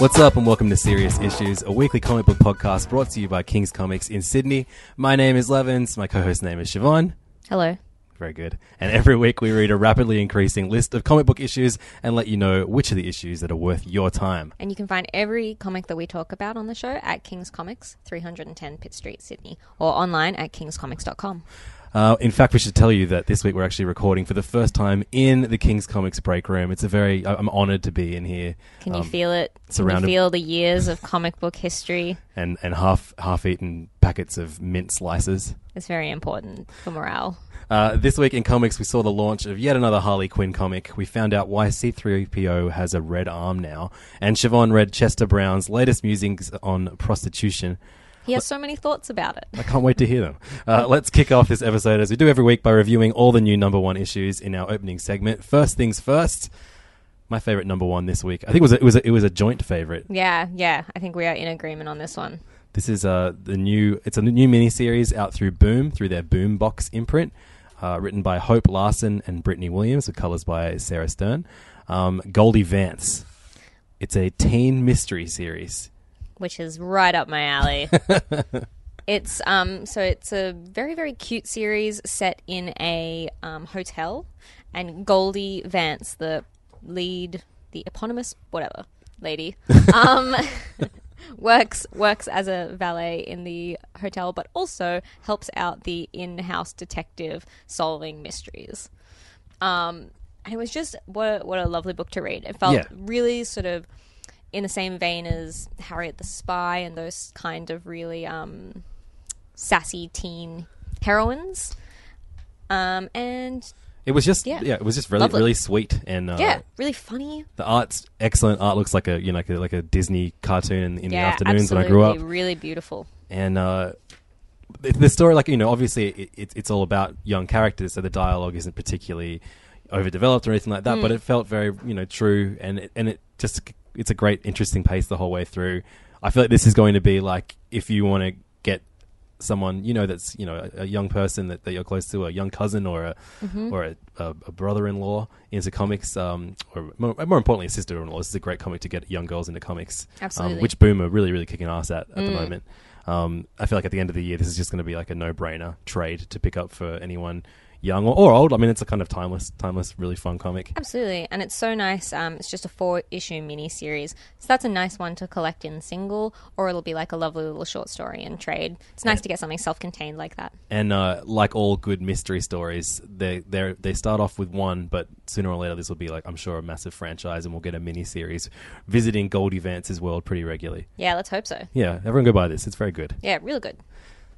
What's up, and welcome to Serious Issues, a weekly comic book podcast brought to you by King's Comics in Sydney. My name is Levins. My co-host name is Siobhan. Hello. Very good. And every week we read a rapidly increasing list of comic book issues and let you know which are the issues that are worth your time. And you can find every comic that we talk about on the show at King's Comics, 310 Pitt Street, Sydney, or online at kingscomics.com. Uh, in fact, we should tell you that this week we're actually recording for the first time in the King's Comics break room. It's a very, I- I'm honoured to be in here. Can you Um, feel it? Can you surrounded- feel the years of comic book history? and and half half eaten packets of mint slices. It's very important for morale. Uh, this week in comics, we saw the launch of yet another Harley Quinn comic. We found out why C3PO has a red arm now, and Siobhan read Chester Brown's latest musings on prostitution. He has so many thoughts about it. I can't wait to hear them. Uh, let's kick off this episode as we do every week by reviewing all the new number one issues in our opening segment. First things first, my favorite number one this week. I think it was a, it was a, it was a joint favorite. Yeah, yeah. I think we are in agreement on this one. This is uh, the new. It's a new miniseries out through Boom through their Boom Box imprint, uh, written by Hope Larson and Brittney Williams, with colors by Sarah Stern. Um, Goldie Vance. It's a teen mystery series. Which is right up my alley. it's um so it's a very very cute series set in a um, hotel, and Goldie Vance, the lead, the eponymous whatever lady, um, works works as a valet in the hotel, but also helps out the in-house detective solving mysteries. Um, and it was just what a, what a lovely book to read. It felt Yeah. really sort of in the same vein as Harriet the Spy and those kind of really um, sassy teen heroines. Um, and It was just yeah, Yeah. it was just really Lovely. really sweet and uh, yeah, really funny. the art's excellent. Art looks like a you know like a, like a Disney cartoon in, in yeah, the afternoons absolutely, when I grew up. really beautiful. and uh, the, the story, like you know, obviously it, it, it's all about young characters, so the dialogue isn't particularly overdeveloped or anything like that. But Hmm. it felt very you know true, and it, and it just it's a great, interesting pace the whole way through. I feel like this is going to be like if you want to get someone you know that's you know a, a young person that, that you're close to, a young cousin or a Mm-hmm. or a, a, a brother-in-law into comics, um, or more, more importantly, a sister-in-law. This is a great comic to get young girls into comics, Absolutely. um, which Boom are really really kicking ass at at the Mm. moment. Um, I feel like at the end of the year, this is just going to be like a no-brainer trade to pick up for anyone young or, or old. I mean, it's a kind of timeless, timeless, really fun comic. Absolutely, and it's so nice. Um, it's just a four-issue mini-series, so that's a nice one to collect in single, or it'll be like a lovely little short story in trade. It's nice to get something self-contained like that. And uh, like all good mystery stories, they they they start off with one, but sooner or later this will be like I'm sure a massive franchise, and we'll get a mini series visiting Goldie Vance's world pretty regularly. Yeah, let's hope so. Yeah, everyone go buy this. It's very good. Yeah, really good.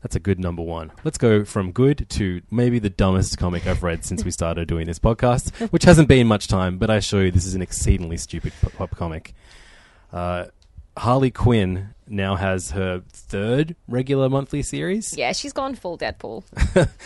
That's a good number one. Let's go from good to maybe the dumbest comic I've read since we started doing this podcast, which hasn't been much time, but I assure you this is an exceedingly stupid pop, comic. Uh, Harley Quinn now has her third regular monthly series, Yeah, she's gone full Deadpool.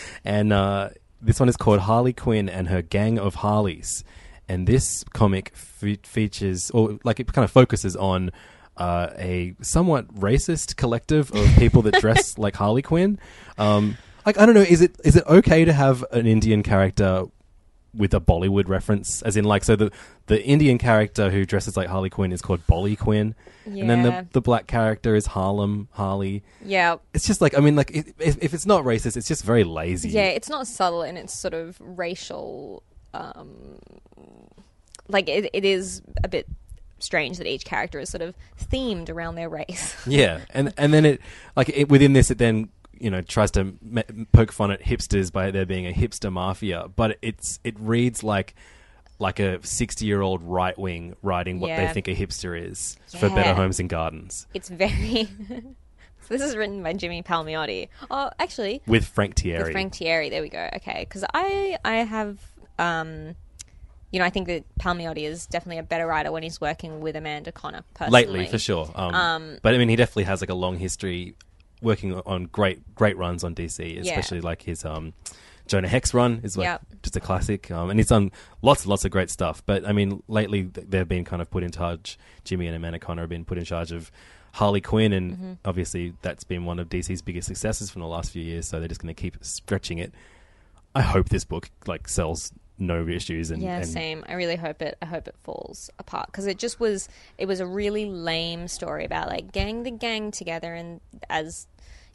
and uh, this one is called Harley Quinn and Her Gang of Harleys. And this comic fe- features, or like it kind of focuses on uh, a somewhat racist collective of people that dress like Harley Quinn. Um, like I don't know, is it is it okay to have an Indian character with a Bollywood reference, as in like so the the Indian character who dresses like Harley Quinn is called Bolly Quinn, and then the the black character is Harlem Harley. Yeah. It's just like I mean, like it, if, if it's not racist, it's just very lazy. Yeah, it's not subtle and its sort of racial. Um, like it, it is a bit strange that each character is sort of themed around their race. Yeah, and and then it like it, within this, it then you know tries to me- poke fun at hipsters by there being a hipster mafia, but it's it reads like like a sixty year old right wing writing what they think a hipster is for Better Homes and Gardens it's very. so this is written by Jimmy Palmiotti. Oh, actually, with Frank Tieri. with Frank Tieri. There we go. Okay, because I I have um, you know, I think that Palmiotti is definitely a better writer when he's working with Amanda Conner personally. lately for sure. Um, but I mean, he definitely has like a long history working on great great runs on DC, especially like his um, Jonah Hex run is like Yep. just a classic, um, and he's done lots and lots of great stuff. But I mean, lately they've been kind of put in charge. Jimmy and Amanda Conner have been put in charge of Harley Quinn, and Mm-hmm. obviously that's been one of DC's biggest successes from the last few years. So they're just going to keep stretching it. I hope this book like sells no issues and, Yeah, and same. I really hope it. I hope it falls apart because it just was. It was a really lame story about like gang the gang together and as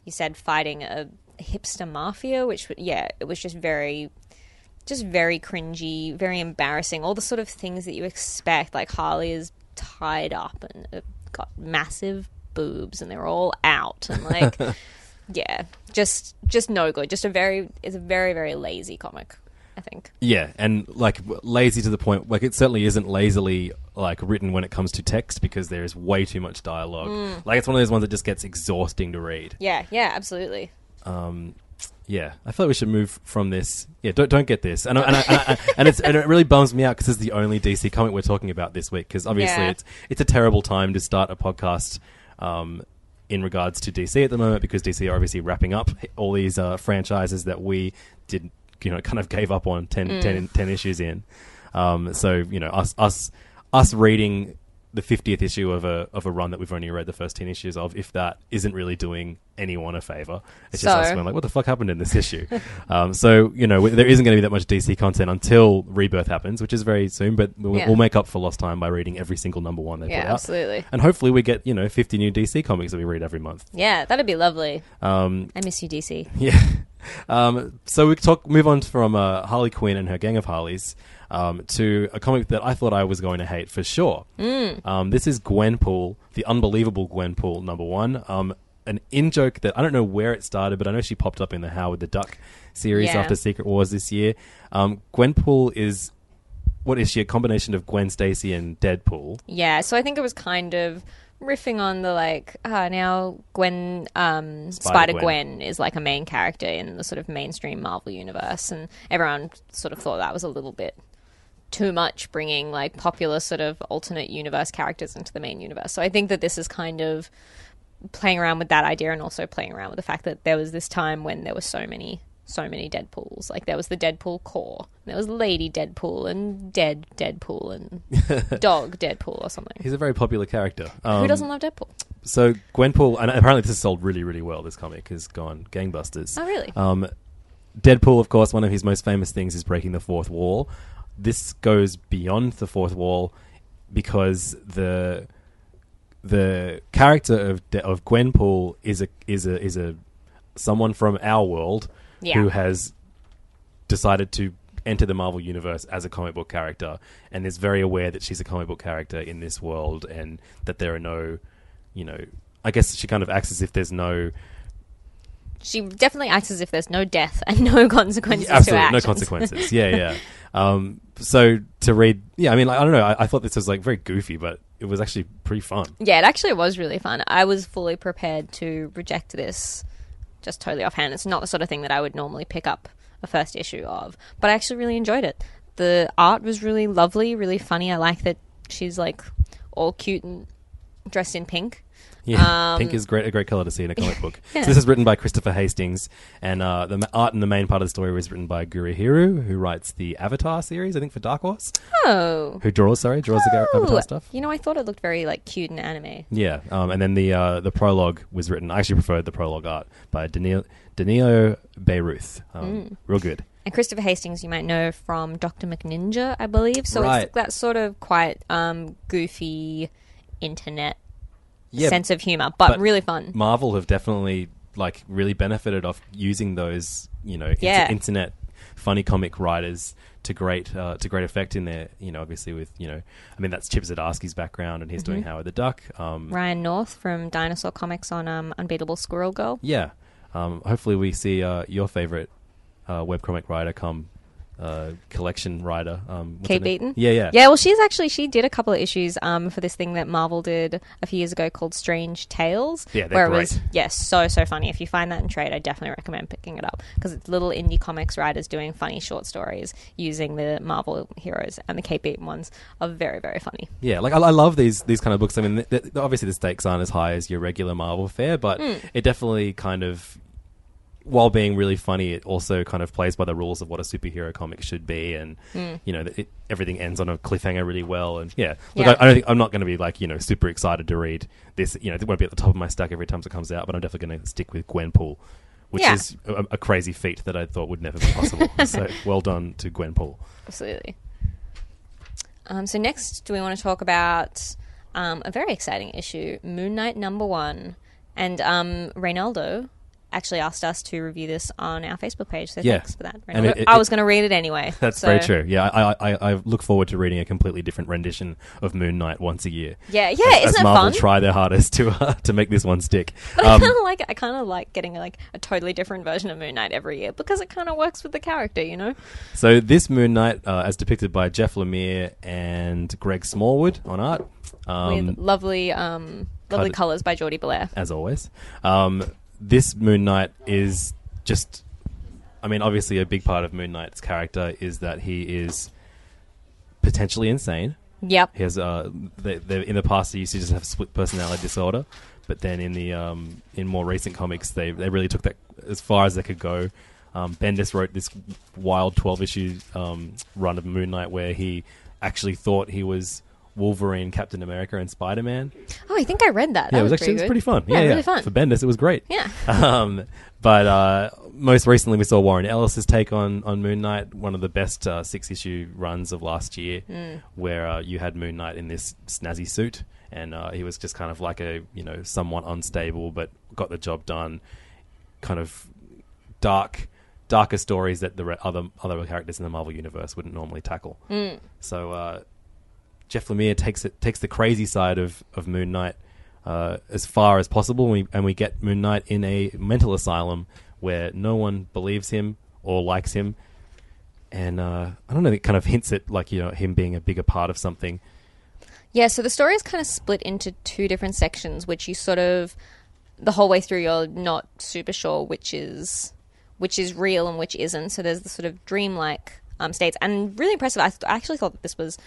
you said, fighting a hipster mafia. Which yeah, it was just very, just very cringy, very embarrassing. All the sort of things that you expect. Like Harley is tied up and uh, got massive boobs and they're all out and like. Yeah, just just no good. Just a very it's a very very lazy comic. I think. Yeah, and like lazy to the point, like it certainly isn't lazily like written when it comes to text because there is way too much dialogue. Mm. Like it's one of those ones that just gets exhausting to read. Yeah, yeah, absolutely. Yeah, I thought we should move from this. Yeah, don't don't get this, and I- and I, and, I, and it's and it really bums me out because it's the only DC comic we're talking about this week. Because obviously Yeah. it's it's a terrible time to start a podcast. Um, in regards to DC at the moment, because DC are obviously wrapping up all these uh, franchises that we did, you know, kind of gave up on 10, 10, 10 issues in. Um, so you know, us us us reading the fiftieth issue of a of a run that we've only read the first ten issues of, if that isn't really doing anyone a favor, it's just us So- going like, what the fuck happened in this issue? um, so you know, there isn't going to be that much DC content until Rebirth happens, which is very soon. But we'll, Yeah. we'll make up for lost time by reading every single number one they Yeah, put out, absolutely. and hopefully we get you know fifty new DC comics that we read every month. Yeah, that'd be lovely. Um, I miss you, DC. yeah. Um, so we talk move on from uh, Harley Quinn and her gang of Harleys um, to a comic that I thought I was going to hate for sure. Um, this is Gwenpool, the unbelievable Gwenpool number one. Um, an in joke that I don't know where it started, but I know she popped up in the Howard the Duck series Yeah. after Secret Wars this year. Um, Gwenpool is what is she? A combination of Gwen Stacy and Deadpool. Yeah, so I think it was kind of riffing on the like, ah, now Gwen, um, Spider Gwen is like a main character in the sort of mainstream Marvel universe, and everyone sort of thought that was a little bit too much bringing like popular sort of alternate universe characters into the main universe. So I think that this is kind of playing around with that idea and also playing around with the fact that there was this time when there were so many so many Deadpools. Like there was the Deadpool Corps, there was Lady Deadpool and Dead Deadpool and Dog Deadpool or something. He's a very popular character. Um, Who doesn't love Deadpool? So Gwenpool, and apparently this has sold really, really well. This comic has gone gangbusters. Oh, really? Um, Deadpool, of course, one of his most famous things is breaking the fourth wall. This goes beyond the fourth wall because the the character of De- of Gwenpool is a is a is a someone from our world Yeah. who has decided to enter the Marvel universe as a comic book character and is very aware that she's a comic book character in this world and that there are no, you know, I guess she kind of acts as if there's no She definitely acts as if there's no death and no consequences to her absolutely no consequences. yeah, yeah. Um, so to read, yeah, I mean, like, I don't know. I, I thought this was like very goofy, but it was actually pretty fun. Yeah, it actually was really fun. I was fully prepared to reject this just totally offhand. It's not the sort of thing that I would normally pick up a first issue of, but I actually really enjoyed it. The art was really lovely, really funny. I like that she's like all cute and dressed in pink. Yeah, Um, pink is great, a great color to see in a comic book. Yeah. So this is written by Christopher Hastings, and uh, the art in the main part of the story was written by Gurihiru, who writes the Avatar series, I think, for Dark Horse. Oh. Who draws? Sorry, draws the Avatar stuff. You know, I thought it looked very like cute and anime. Yeah, um, and then the uh, the prologue was written. I actually preferred the prologue art by Danilo, Danilo Beyruth. Um, Mm. Real good. And Christopher Hastings, you might know from Doctor McNinja, I believe. So Right. it's that sort of quite um, goofy internet Yeah, sense of humor, but, but- really fun. Marvel have definitely like really benefited off using those, you know, inter- internet funny comic writers to great uh, to great effect in there. you know, obviously with you know, I mean that's Chip Zdarsky's background and he's doing Mm-hmm. Howard the Duck. Um, Ryan North from Dinosaur Comics on um, Unbeatable Squirrel Girl. Yeah, um, hopefully we see uh, your favorite uh, webcomic writer come uh, collection writer, um, Kate? Beaton? Yeah, yeah, Yeah, well, she's actually she did a couple of issues um, for this thing that Marvel did a few years ago called Strange Tales. Yeah, they're where it was great. yes, so so funny. If you find that in trade, I definitely recommend picking it up because it's little indie comics writers doing funny short stories using the Marvel heroes, and the Kate Beaton ones are very very funny. Yeah, like I, I love these these kind of books. I mean, th- th- obviously the stakes aren't as high as your regular Marvel fare, but Hmm. it definitely kind of, while being really funny, it also kind of plays by the rules of what a superhero comic should be, and Hmm. you know, it, everything ends on a cliffhanger really well. And yeah, look, Yeah. I, I don't think I'm not going to be like you know super excited to read this. You know, it won't be at the top of my stack every time it comes out, but I'm definitely going to stick with Gwenpool. Which Yeah. is a, a crazy feat that I thought would never be possible. so well done to Gwenpool. Absolutely. Um, so next, do we want to talk about um, a very exciting issue, Moon Knight number one, and um, Reynaldo actually asked us to review this on our Facebook page. So Yeah. thanks for that. It- it- I was going to read it anyway. That's so- very true. Yeah, I, I, I look forward to reading a completely different rendition of Moon Knight once a year. Yeah, yeah, as, isn't as it Marvel fun? try their hardest to uh, to make this one stick. But I Um, kind of like it. I kind of like getting like a totally different version of Moon Knight every year because it kind of works with the character, you know. so this Moon Knight, uh, as depicted by Jeff Lemire and Greg Smallwood on art, um, with lovely, um, lovely colors by Jordie Bellaire. as always. Um, this Moon Knight is just. I mean, obviously, a big part of Moon Knight's character is that he is potentially insane. Yep. He has uh, they, they, in the past he used to just have split personality disorder, but then in the um, in more recent comics they they really took that as far as they could go. Um, Bendis wrote this wild twelve issue um, run of Moon Knight where he actually thought he was Wolverine, Captain America, and Spider Man. Oh, I think I read that. Yeah, That it was actually it was pretty fun. Yeah, Yeah, really fun. for Bendis. It was great. Yeah. Um, but uh, most recently, we saw Warren Ellis's take on, on Moon Knight, one of the best uh, six issue runs of last year, Hmm. where uh, you had Moon Knight in this snazzy suit, and uh, he was just kind of like a you know somewhat unstable, but got the job done. Kind of dark, darker stories that the re- other other characters in the Marvel universe wouldn't normally tackle. Hmm. So uh, Jeff Lemire takes it takes the crazy side of, of Moon Knight uh, as far as possible, and we, and we get Moon Knight in a mental asylum where no one believes him or likes him, and uh, I don't know. It kind of hints at like you know him being a bigger part of something. Yeah, so the story is kind of split into two different sections, which you sort of the whole way through you're not super sure which is which is real and which isn't. So there's the sort of dreamlike um, states, and really impressive. I, th- I actually thought that this was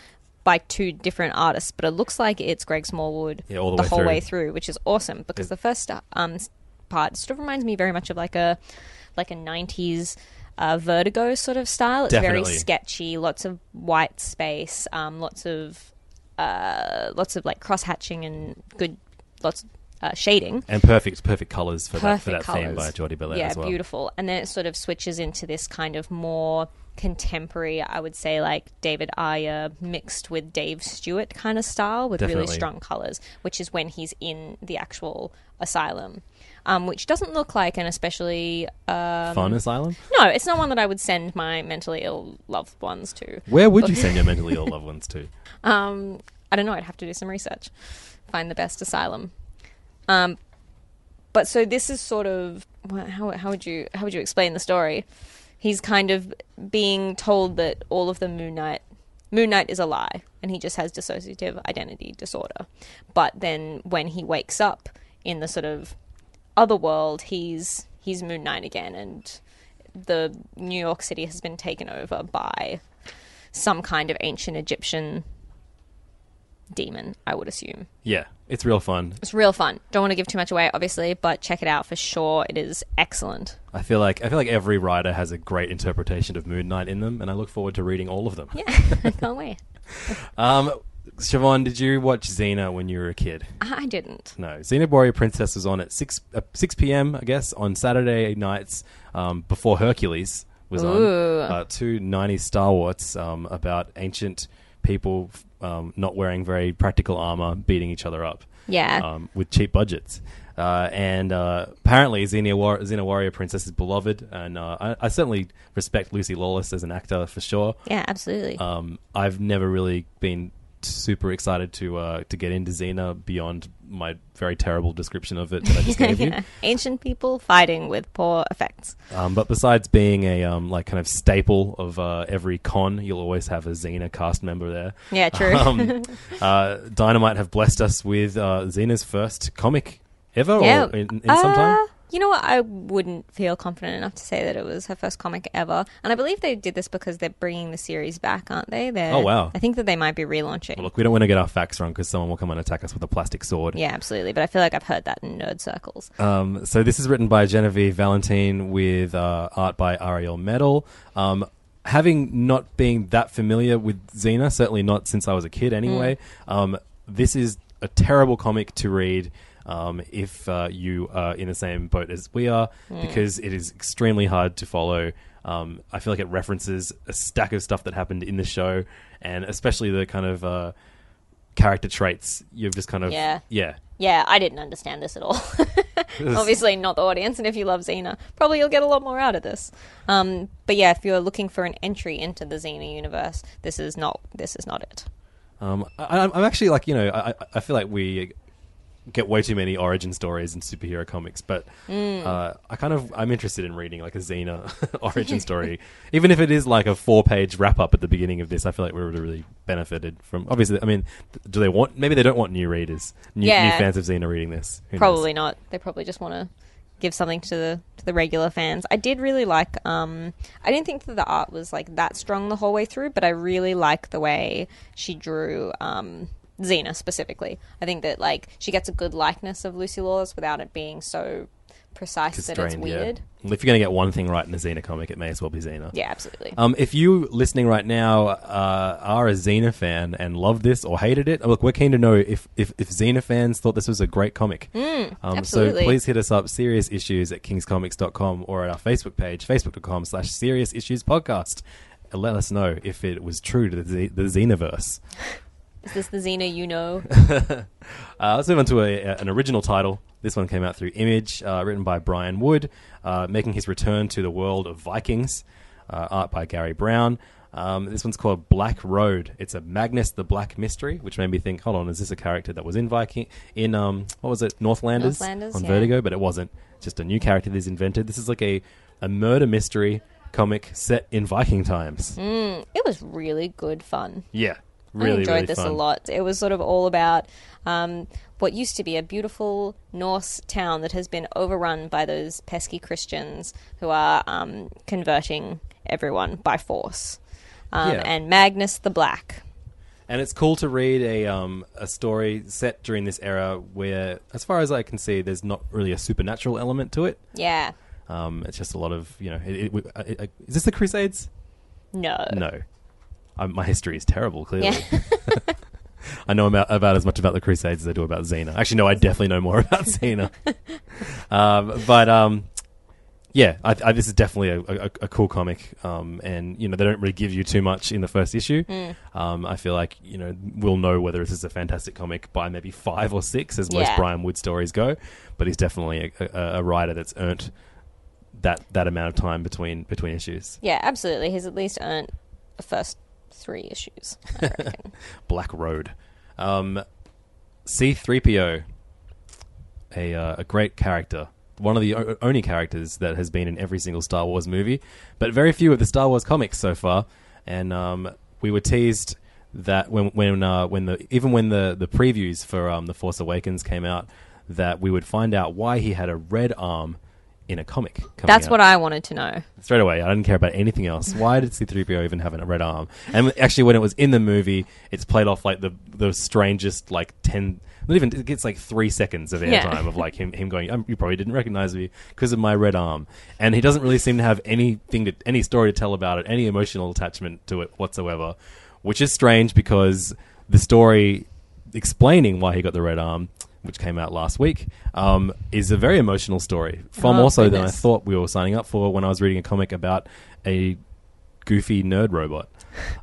by two different artists, but it looks like it's Greg Smallwood Yeah, all the way whole through. way through, which is awesome because the first um, part sort of reminds me very much of like a like a '90s. Uh, Vertigo sort of style. It's very sketchy. Lots of white space. Um, lots of uh, lots of like cross hatching and good, lots of uh, shading. And perfect, perfect colors for that for Perfect that theme by Jordie Bellaire yeah, as well. beautiful. And then it sort of switches into this kind of more contemporary, I would say, like David Ayer mixed with Dave Stewart kind of style with really strong colors, which is when he's in the actual asylum. Um, which doesn't look like an especially um, Fun asylum. no, it's not one that I would send my mentally ill loved ones to. Where would you send your mentally ill loved ones to? Um, I don't know. I'd have to do some research, find the best asylum. Um, but so this is sort of how how would you how would you explain the story? He's kind of being told that all of the Moon Knight Moon Knight is a lie, and he just has dissociative identity disorder. But then when he wakes up in the sort of other world, he's he's Moon Knight again, and the New York City has been taken over by some kind of ancient Egyptian demon, I would assume. Yeah, it's real fun. It's real fun. Don't want to give too much away, obviously, but check it out for sure. It is excellent. I feel like I feel like every writer has a great interpretation of Moon Knight in them, and I look forward to reading all of them. Yeah, I can't wait. Um, Siobhan, did you watch Xena when you were a kid? I didn't. No, Xena Warrior Princess was on at six uh, six p.m. I guess on Saturday nights um, before Hercules, was Ooh. on. Uh, two 90s Star Wars um, about ancient people um, not wearing very practical armor, beating each other up Yeah. um, with cheap budgets. Uh, and uh, apparently, Xena, War- Xena Warrior Princess is beloved, and uh, I, I certainly respect Lucy Lawless as an actor for sure. yeah, absolutely. Um, I've never really been super excited to uh, to get into Xena beyond my very terrible description of it that I just gave you. Ancient people fighting with poor effects. Um, but besides being a um, like kind of staple of uh, every con, you'll always have a Xena cast member there. Yeah, true. Um, uh, Dynamite have blessed us with uh, Xena's first comic ever, yeah. or in, in some time. You know what? I wouldn't feel confident enough to say that it was her first comic ever. And I believe they did this because they're bringing the series back, aren't they? They're, Oh, wow. I think that they might be relaunching. Well, look, we don't want to get our facts wrong because someone will come and attack us with a plastic sword. yeah, absolutely. But I feel like I've heard that in nerd circles. Um, so this is written by Genevieve Valentine with uh, art by Ariel Medel. Um, having not been that familiar with Xena, certainly not since I was a kid anyway, um, this is a terrible comic to read um, if uh, you are in the same boat as we are, because it is extremely hard to follow. Um, I feel like it references a stack of stuff that happened in the show, and especially the kind of uh, character traits you've just kind of Yeah. yeah Yeah, I didn't understand this at all. Obviously, not the audience, and if you love Xena, probably you'll get a lot more out of this. Um, but yeah, if you're looking for an entry into the Xena universe, this is not this is not it. Um, I, I'm I'm actually like you know I- I feel like we get way too many origin stories in superhero comics, but uh, I kind of I'm interested in reading like a Xena origin story, even if it is like a four page wrap up at the beginning of this. I feel like we would have really benefited from. Obviously, I mean, do they want? Maybe they don't want new readers, new, new fans of Xena reading this. Who knows? Probably not. They probably just want to give something to the to the regular fans. I did really like. Um, I didn't think that the art was like that strong the whole way through, but I really like the way she drew. Um, Xena specifically, I think that like she gets a good likeness of Lucy Lawless without it being so precise that it's Constrained, yeah. weird. If you're going to get one thing right in a Xena comic, it may as well be Xena. Yeah, absolutely. Um, if you listening right now uh, are a Xena fan and loved this or hated it, look, we're keen to know if, if, if Xena fans thought this was a great comic. um, so Mm, please hit us up, serious issues at kingscomics.com or at our Facebook page, facebook.com slash serious issues podcast. And let us know if it was true to the, Z- the Xenoverse. Is this the Xena you know? Uh, let's move on to a, an original title. This one came out through Image, uh, written by Brian Wood, uh, making his return to the world of Vikings. Uh, art by Garry Brown. Um, this one's called Black Road. It's a Magnus the Black Mystery, which made me think, hold on, is this a character that was in Viking in um what was it, Northlanders, Northlanders, on yeah. Vertigo? But it wasn't. Just a new character that is invented. This is like a a murder mystery comic set in Viking times. It was really good fun. Yeah, really, I enjoyed really this fun. a lot. It was sort of all about um, what used to be a beautiful Norse town that has been overrun by those pesky Christians who are um, converting everyone by force. Um, Yeah. And Magnus the Black. And it's cool to read a um, a story set during this era where, as far as I can see, there's not really a supernatural element to it. Yeah. Um, it's just a lot of you know. It, it, it, uh, is this the Crusades? No. No, um, my history is terrible. Clearly, Yeah. I know about, about as much about the Crusades as I do about Xena. Actually, no, I definitely know more about Xena. um, but um, yeah, I, I, this is definitely a, a, a cool comic, um, and you know they don't really give you too much in the first issue. Um, I feel like you know we'll know whether this is a fantastic comic by maybe five or six, as most Yeah. Brian Wood stories go. But he's definitely a, a, a writer that's earned that that amount of time between between issues. Yeah, absolutely. He's at least earned a first three issues. Black Road. Um, C3PO, a, uh, a great character. One of the o- only characters that has been in every single Star Wars movie, but very few of the Star Wars comics so far. And um, we were teased that when when uh, when the even when the, the previews for um, the Force Awakens came out, that we would find out why he had a red arm in a comic. coming That's out what I wanted to know. straight away. I didn't care about anything else. Why did C-3PO even have a red arm? And actually, when it was in the movie, it's played off like the the strangest like ten. Not even it gets like three seconds of Yeah. airtime of like him him going. Um, you probably didn't recognize me because of my red arm, and he doesn't really seem to have anything to any story to tell about it, any emotional attachment to it whatsoever, which is strange because the story explaining why he got the red arm which came out last week, um, is a very emotional story. Far Oh, more so than I goodness. thought we were signing up for when I was reading a comic about a goofy nerd robot,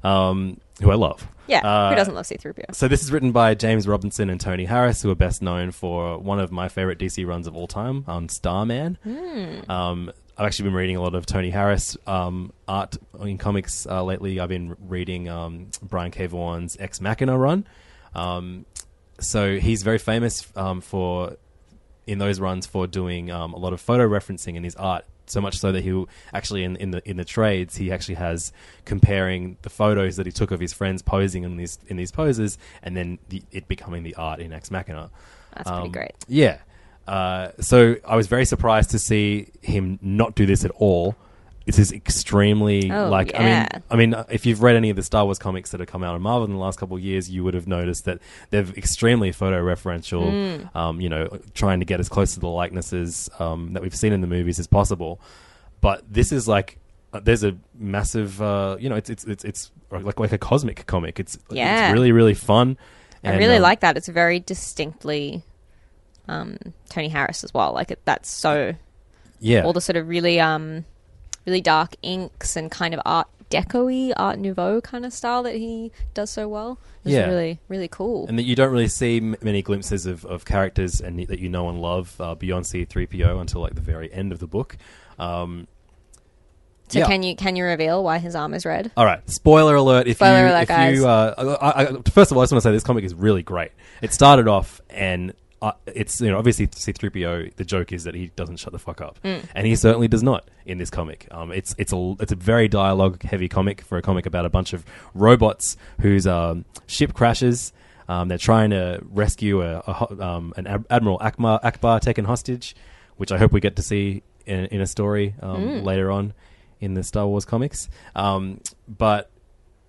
um, who I love. Yeah, Uh, who doesn't love C-3PO? So this is written by James Robinson and Tony Harris, who are best known for one of my favorite DC runs of all time, on Starman. Um, I've actually been reading a lot of Tony Harris um, art in comics uh, lately. I've been reading um, Brian K. Vaughan's Ex Machina run. Um, so he's very famous um, for in those runs for doing um, a lot of photo referencing in his art. So much so that he'll actually in, in the in the trades he actually has comparing the photos that he took of his friends posing in these in these poses, and then the, it becoming the art in Ex Machina. That's pretty Um, great. Yeah. Uh, so I was very surprised to see him not do this at all. This is extremely Oh, like yeah. I mean I mean uh, if you've read any of the Star Wars comics that have come out of Marvel in the last couple of years, you would have noticed that they're extremely photo referential. Mm. Um, you know, trying to get as close to the likenesses um, that we've seen in the movies as possible. But this is like uh, there's a massive uh, you know it's it's it's it's like like a cosmic comic. It's Yeah. it's really really fun. I really um, like that. It's very distinctly um, Tony Harris as well. Like it, that's so yeah all the sort of really um really dark inks and kind of art deco-y, art nouveau kind of style that he does so well. It's Yeah. really really cool. and that you don't really see m- many glimpses of, of characters and that you know and love uh, beyond C3PO until like the very end of the book. Um, so yeah. can you can you reveal why his arm is red? all right, spoiler alert! If Spoiler you, alert, if guys. you, uh, I, I, first of all, I just want to say this comic is really great. It started off and. Uh, it's you know obviously C3PO. The joke is that he doesn't shut the fuck up, Mm. and he certainly does not in this comic. Um, it's it's a it's a very dialogue heavy comic for a comic about a bunch of robots whose um, ship crashes. Um, they're trying to rescue a, a um, an Ad- Admiral Ackbar, Ackbar taken hostage, which I hope we get to see in, in a story um, later on in the Star Wars comics. Um, but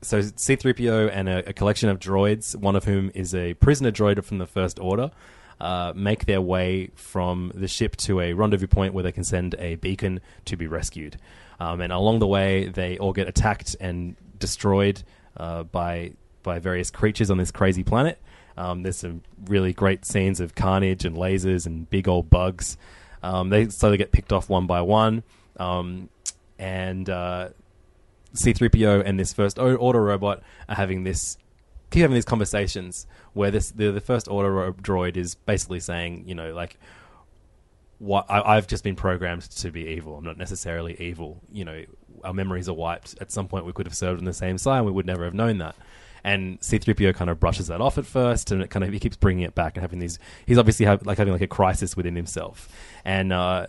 so C3PO and a, a collection of droids, one of whom is a prisoner droid from the First Order, uh, make their way from the ship to a rendezvous point where they can send a beacon to be rescued. Um, and along the way, they all get attacked and destroyed uh, by by various creatures on this crazy planet. Um, there's some really great scenes of carnage and lasers and big old bugs. Um, they slowly get picked off one by one, um, and uh, C3PO and this first order robot are having this keep having these conversations where this the, the first order ro- droid is basically saying, you know, like what I, I've just been programmed to be evil. I'm not necessarily evil. You know, our memories are wiped. At some point, we could have served on the same side, and we would never have known that. And C-3PO kind of brushes that off at first, and it kind of he keeps bringing it back and having these. He's obviously have, like having like a crisis within himself, and uh,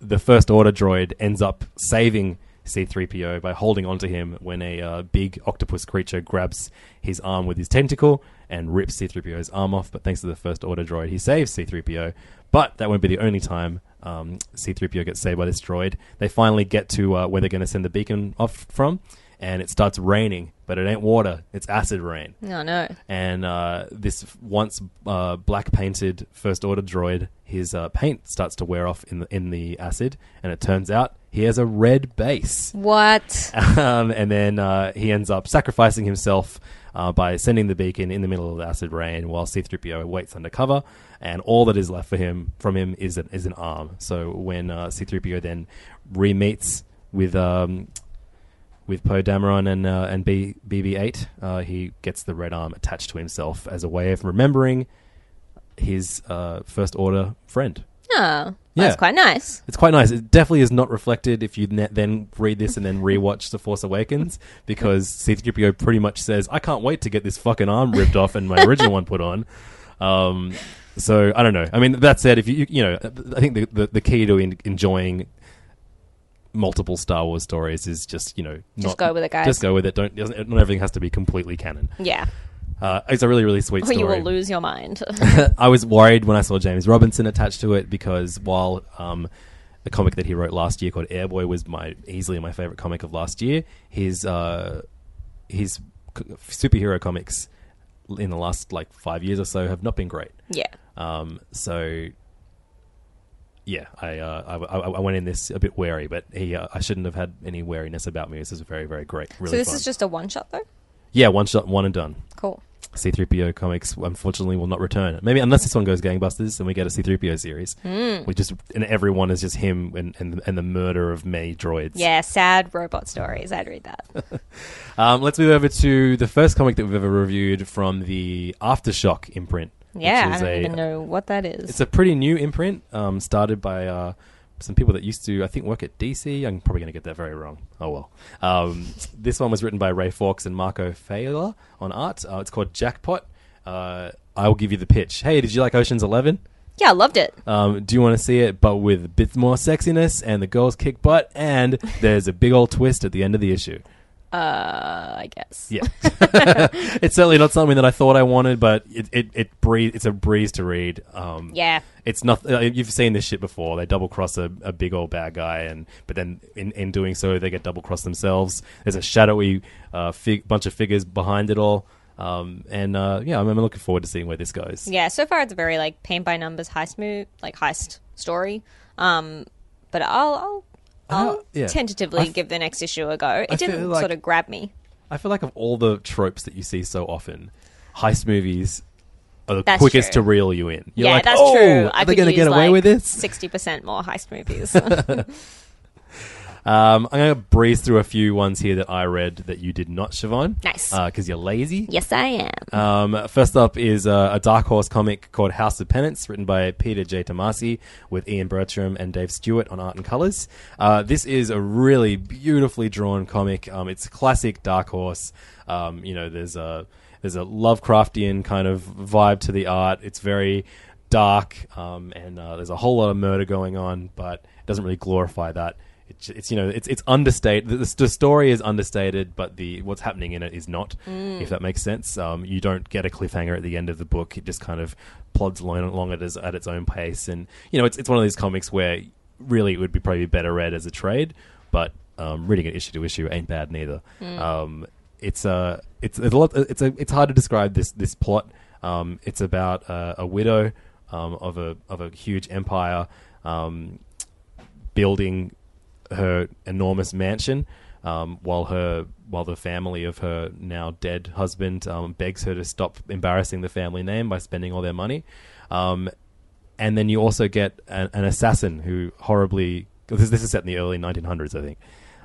the first order droid ends up saving C3PO by holding onto him when a uh, big octopus creature grabs his arm with his tentacle and rips C3PO's arm off. But thanks to the first order droid, he saves C3PO. But that won't be the only time um, C3PO gets saved by this droid. They finally get to uh, where they're going to send the beacon off from, and it starts raining. But it ain't water; it's acid rain No, no. and uh, this once uh, black painted first order droid, his uh, paint starts to wear off in the in the acid, and it turns out he has a red base. What? Um, and then uh, he ends up sacrificing himself uh, by sending the beacon in the middle of the acid rain, while C-3PO waits undercover, and all that is left for him from him is an, is an arm. So when uh, C-3PO then re-meets with um, with Poe Dameron and uh, and B, BB-8, uh, he gets the red arm attached to himself as a way of remembering his uh, first order friend. Oh, Yeah. that's quite nice. It's quite nice. It definitely is not reflected if you ne- then read this and then rewatch The Force Awakens because C-3PO pretty much says, "I can't wait to get this fucking arm ripped off and my original one put on." Um, so I don't know. I mean, that said, if you you know, I think the the, the key to en- enjoying multiple Star Wars stories is just you know Just go with it, guys. Just go with it. Don't doesn't, not everything has to be completely canon. Yeah. Uh, it's a really really sweet Or story. you will lose your mind. I was worried when I saw James Robinson attached to it because while um, the comic that he wrote last year called Airboy was my easily my favorite comic of last year, his uh, his superhero comics in the last like five years or so have not been great. yeah. Um, so yeah, I, uh, I I went in this a bit wary, but he uh, I shouldn't have had any wariness about me. This is a very very great. Really so this fun. is just a one shot though. yeah, one shot, one and done. Cool. C3PO comics unfortunately will not return. Maybe unless this one goes gangbusters and we get a C3PO series. We just and everyone is just him and and, and the murder of many droids. Yeah, sad robot stories. I'd read that. Um, let's move over to the first comic that we've ever reviewed from the Aftershock imprint. Yeah, I don't a- even know what that is. It's a pretty new imprint, um, started by uh, some people that used to, I think, work at DC. I'm probably going to get that very wrong. Oh well. Um, this one was written by Ray Fawkes and Marco Failla on art. Uh, it's called Jackpot. Uh, I will give you the pitch. Hey, did you like Ocean's Eleven? yeah, I loved it. Um, do you want to see it, but with a bit more sexiness and the girls kick butt, and there's a big old twist at the end of the issue? Uh, I guess. Yeah, it's certainly not something that I thought I wanted, but it it, it breeze, It's a breeze to read. Um, Yeah. it's not. Uh, you've seen this shit before. They double cross a, a big old bad guy, and but then in, in doing so, they get double crossed themselves. There's a shadowy uh, fig- bunch of figures behind it all, um, and uh, yeah, I'm, I'm looking forward to seeing where this goes. Yeah, so far it's a very like paint by numbers heist move, like heist story. Um, but I'll I'll, I'll yeah. tentatively f- give the next issue a go. It I didn't like- sort of grab me. I feel like of all the tropes that you see so often, heist movies are the That's quickest true. to reel you in. You're yeah, like, that's oh, true. Are I they going to get away like with this? Sixty percent more heist movies. Um, I'm going to breeze through a few ones here that I read that you did not, Siobhan. Nice. Because you're lazy. yes, I am. Um, first up is uh, a Dark Horse comic called House of Penance, written by Peter J. Tomasi with Ian Bertram and Dave Stewart on art and colors. Uh, this is a really beautifully drawn comic. Um, it's classic Dark Horse. Um, you know, there's a there's a Lovecraftian kind of vibe to the art. It's very dark, um, and uh, there's a whole lot of murder going on, but it doesn't really glorify that. It's, it's you know it's it's understated. The, the story is understated, but the what's happening in it is not. If that makes sense, um, you don't get a cliffhanger at the end of the book. It just kind of plods along, at, its, at its own pace, and you know it's it's one of these comics where really it would be probably better read as a trade, but um, reading it issue to issue ain't bad neither. Um, it's a it's, it's a lot. It's a it's hard to describe this this plot. Um, it's about uh, a widow um, of a of a huge empire um, building her enormous mansion, um, while her while the family of her now dead husband um, begs her to stop embarrassing the family name by spending all their money. Um, and then you also get an, an assassin who horribly. This, this is set in the early 1900s, I think,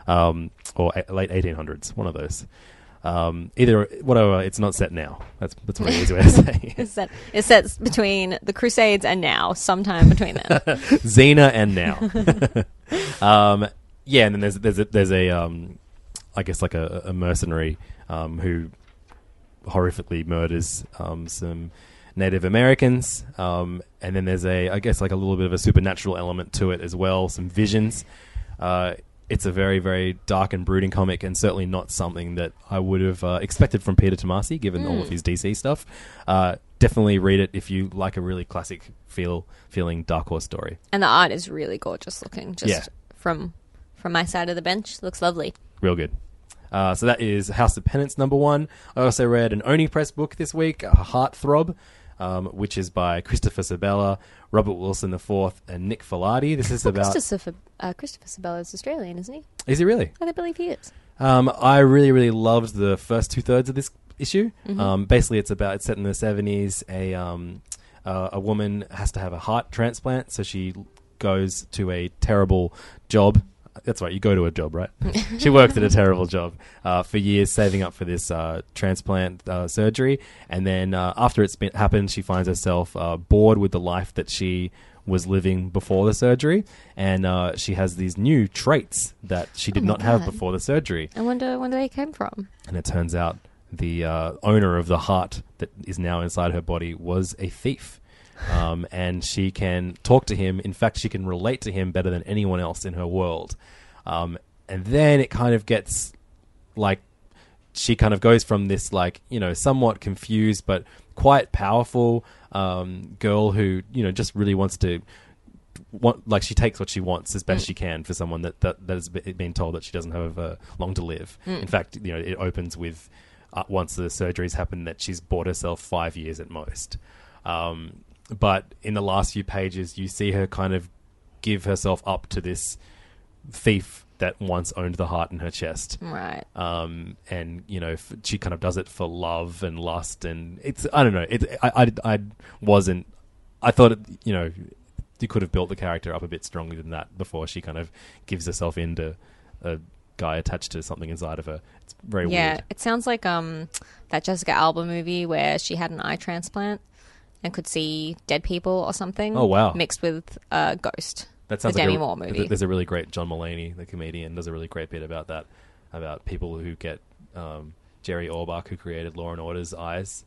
um, or a, late 1800s. One of those. Um, either whatever. It's not set now. That's that's what easy way to say. It's set, it's set between the Crusades and now, sometime between them. Xena and now. um, yeah, and then there's there's a, there's a um, I guess like a, a mercenary um, who horrifically murders um, some Native Americans, um, and then there's a I guess like a little bit of a supernatural element to it as well. Some visions. Uh, it's a very very dark and brooding comic, and certainly not something that I would have uh, expected from Peter Tomasi, given all of his DC stuff. Uh, definitely read it if you like a really classic feel feeling Dark Horse story. and the art is really gorgeous looking. Just Yeah. from from my side of the bench, looks lovely. real good. Uh, so that is House of Penance number one. I also read an Oni Press book this week, a Heartthrob, um, which is by Christopher Sebela, Robert Wilson IV, and Nick Filardi. This is about. Christopher uh, Christopher Sebela is Australian, isn't he? Is he really? I believe he is. Um, I really, really loved the first two thirds of this issue. Um, basically, it's about it's set in the seventies. A um, uh, a woman has to have a heart transplant, so she goes to a terrible job. That's right, you go to a job, right? she worked at a terrible job uh, for years, saving up for this uh, transplant uh, surgery, and then uh, after it's been happened, she finds herself uh, bored with the life that she was living before the surgery, and uh, she has these new traits that she did Oh not have before the surgery I wonder where they came from. and it turns out the uh, owner of the heart that is now inside her body was a thief. Um, and she can talk to him. In fact, she can relate to him better than anyone else in her world. Um, and then it kind of gets like she kind of goes from this like you know somewhat confused but quite powerful um, girl who you know just really wants to want like she takes what she wants as best she can for someone that that, that has been told that she doesn't have uh, long to live. In fact, you know it opens with uh, once the surgeries happen that she's bought herself five years at most. Um, but in the last few pages, you see her kind of give herself up to this thief that once owned the heart in her chest. Right. Um, and you know, f- she kind of does it for love and lust, and it's I don't know. It I I, I wasn't. I thought it, you know you could have built the character up a bit stronger than that before she kind of gives herself into a guy attached to something inside of her. It's very Yeah, weird. it sounds like um that Jessica Alba movie where she had an eye transplant and could see dead people or something. Oh, wow. Mixed with a ghost. That sounds the like Demi a, Moore movie. There's a really great John Mulaney, the comedian, does a really great bit about that, about people who get um, Jerry Orbach, who created Law and Order's eyes.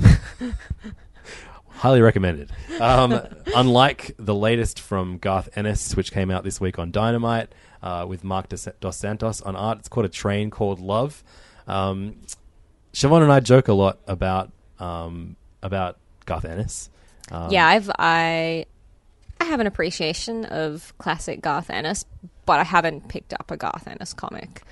Highly recommended. Um, unlike the latest from Garth Ennis, which came out this week on Dynamite uh, with Mark Dos Dos Santos on art, it's called A Train Called Love. Um, Siobhan and I joke a lot about um, about Garth Ennis. Um, yeah, I've I I have an appreciation of classic Garth Ennis, but I haven't picked up a Garth Ennis comic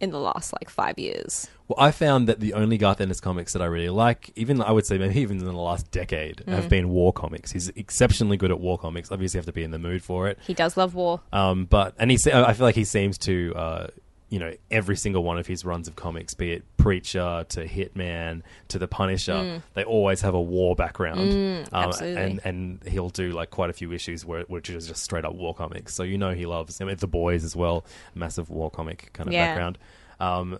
in the last like five years. Well, I found that the only Garth Ennis comics that I really like, even I would say maybe even in the last decade, Mm. have been war comics. He's exceptionally good at war comics. Obviously, you have to be in the mood for it. He does love war. Um, but and he, I feel like he seems to, uh, you know, every single one of his runs of comics, be it Preacher to Hitman to The Punisher, they always have a war background. um, Mm. absolutely. and and he'll do like quite a few issues where which is just straight up war comics. So you know he loves. I mean, The Boys as well, massive war comic kind of Yeah. background. Um,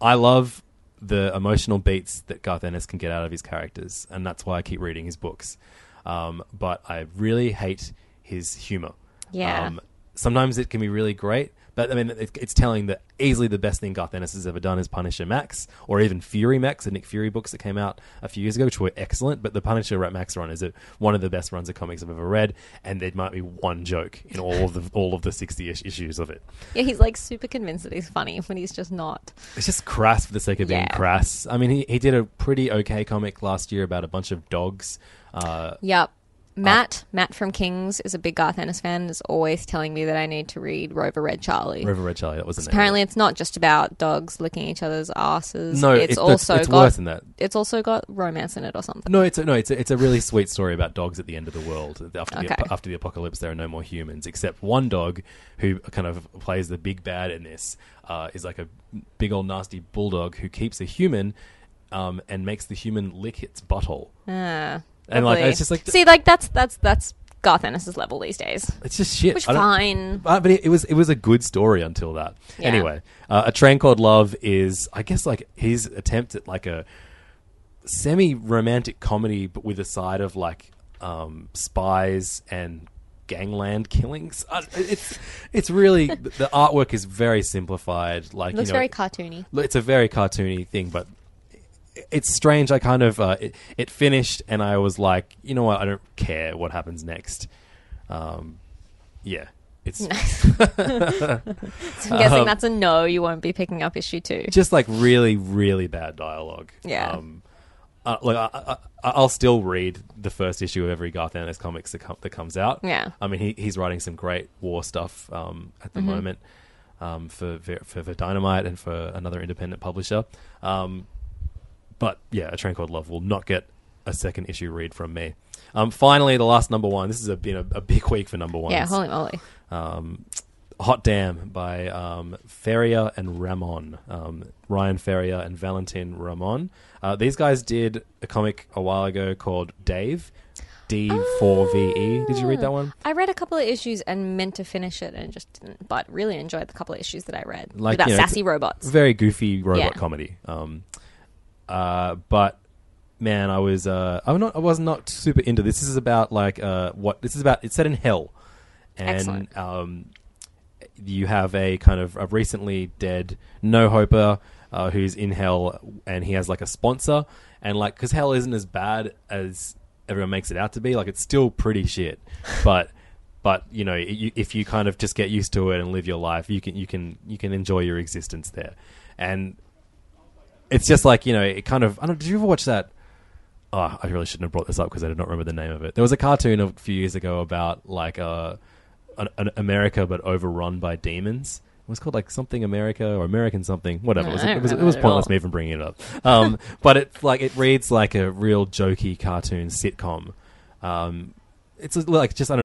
I love the emotional beats that Garth Ennis can get out of his characters, and that's why I keep reading his books. Um, but I really hate his humor. Yeah. Um, sometimes it can be really great, but I mean, it, it's telling that easily the best thing Garth Ennis has ever done is Punisher Max, or even Fury Max, the Nick Fury books that came out a few years ago, which were excellent. But the Punisher Rat Max run is a, one of the best runs of comics I've ever read, and there might be one joke in all of the all of the sixty ish issues of it. Yeah, he's like super convinced that he's funny when he's just not. It's just crass for the sake of being crass. I mean, he, he did a pretty okay comic last year about a bunch of dogs. Uh, Yep. Matt, Matt from Kings is a big Garth Ennis fan. and Is always telling me that I need to read Rover Red Charlie. River Red Charlie, that was the name. Apparently, it's not just about dogs licking each other's asses. no, it's, it's, also it's got worse than that. it's also got romance in it or something. No, it's a, no, it's a, it's a really sweet story about dogs at the end of the world. After the, Okay. after the apocalypse, there are no more humans except one dog who kind of plays the big bad in this. Uh, is like a big old nasty bulldog who keeps a human um, and makes the human lick its butthole. Ah, And, like, it's just like- see, like that's that's that's Garth Ennis's level these days. It's just shit. Which I don't- fine. Uh, but it, it was it was a good story until that. Yeah. Anyway, uh, a train called Love is I guess like his attempt at like a semi romantic comedy, but with a side of like um, spies and gangland killings. Uh, it's it's really the the artwork is very simplified. Like Looks you know, very cartoony. Look, it's a very cartoony thing, but it's strange. I kind of uh, it, it finished, and I was like, you know what? I don't care what happens next. Um, yeah, it's So I'm guessing that's a no. You won't be picking up issue two. just like really, really bad dialogue. Yeah. Um, uh, like I, I, I'll still read the first issue of every Garth Ennis comics that, com- that comes out. Yeah. I mean, he, he's writing some great war stuff um, at the Mm-hmm. moment. um, for, for for Dynamite and for another independent publisher. But yeah, A Train Called Love will not get a second issue read from me. Um, finally, the last number one. This has been a, a big week for number one. Yeah, holy moly. um, Hot Damn by um, Ferrier and Ramon. Um, Ryan Ferrier and Valentin Ramon. Uh, these guys did a comic a while ago called Dave. D4VE. Did you read that one? I read a couple of issues and meant to finish it and just didn't, but really enjoyed the couple of issues that I read. Like, about you know, sassy robots. Very goofy robot Yeah. comedy. Um, uh, but man, I was uh, I'm not I was not super into this. This is about like uh, what this is about. It's set in hell, and Excellent. um, you have a kind of a recently dead no hoper uh, who's in hell, and he has like a sponsor, and like because hell isn't as bad as everyone makes it out to be. Like it's still pretty shit, but. But you know, you, if you kind of just get used to it and live your life, you can you can you can enjoy your existence there, and it's just like you know, it kind of. I don't. Did you ever watch that? Oh, I really shouldn't have brought this up because I did not remember the name of it. There was a cartoon a few years ago about like uh, an, an America but overrun by demons. It was called like something America or American something, whatever. No, it was, it was, it was pointless all. me even bringing it up. Um, but it like it reads like a real jokey cartoon sitcom. Um, it's like just I don't.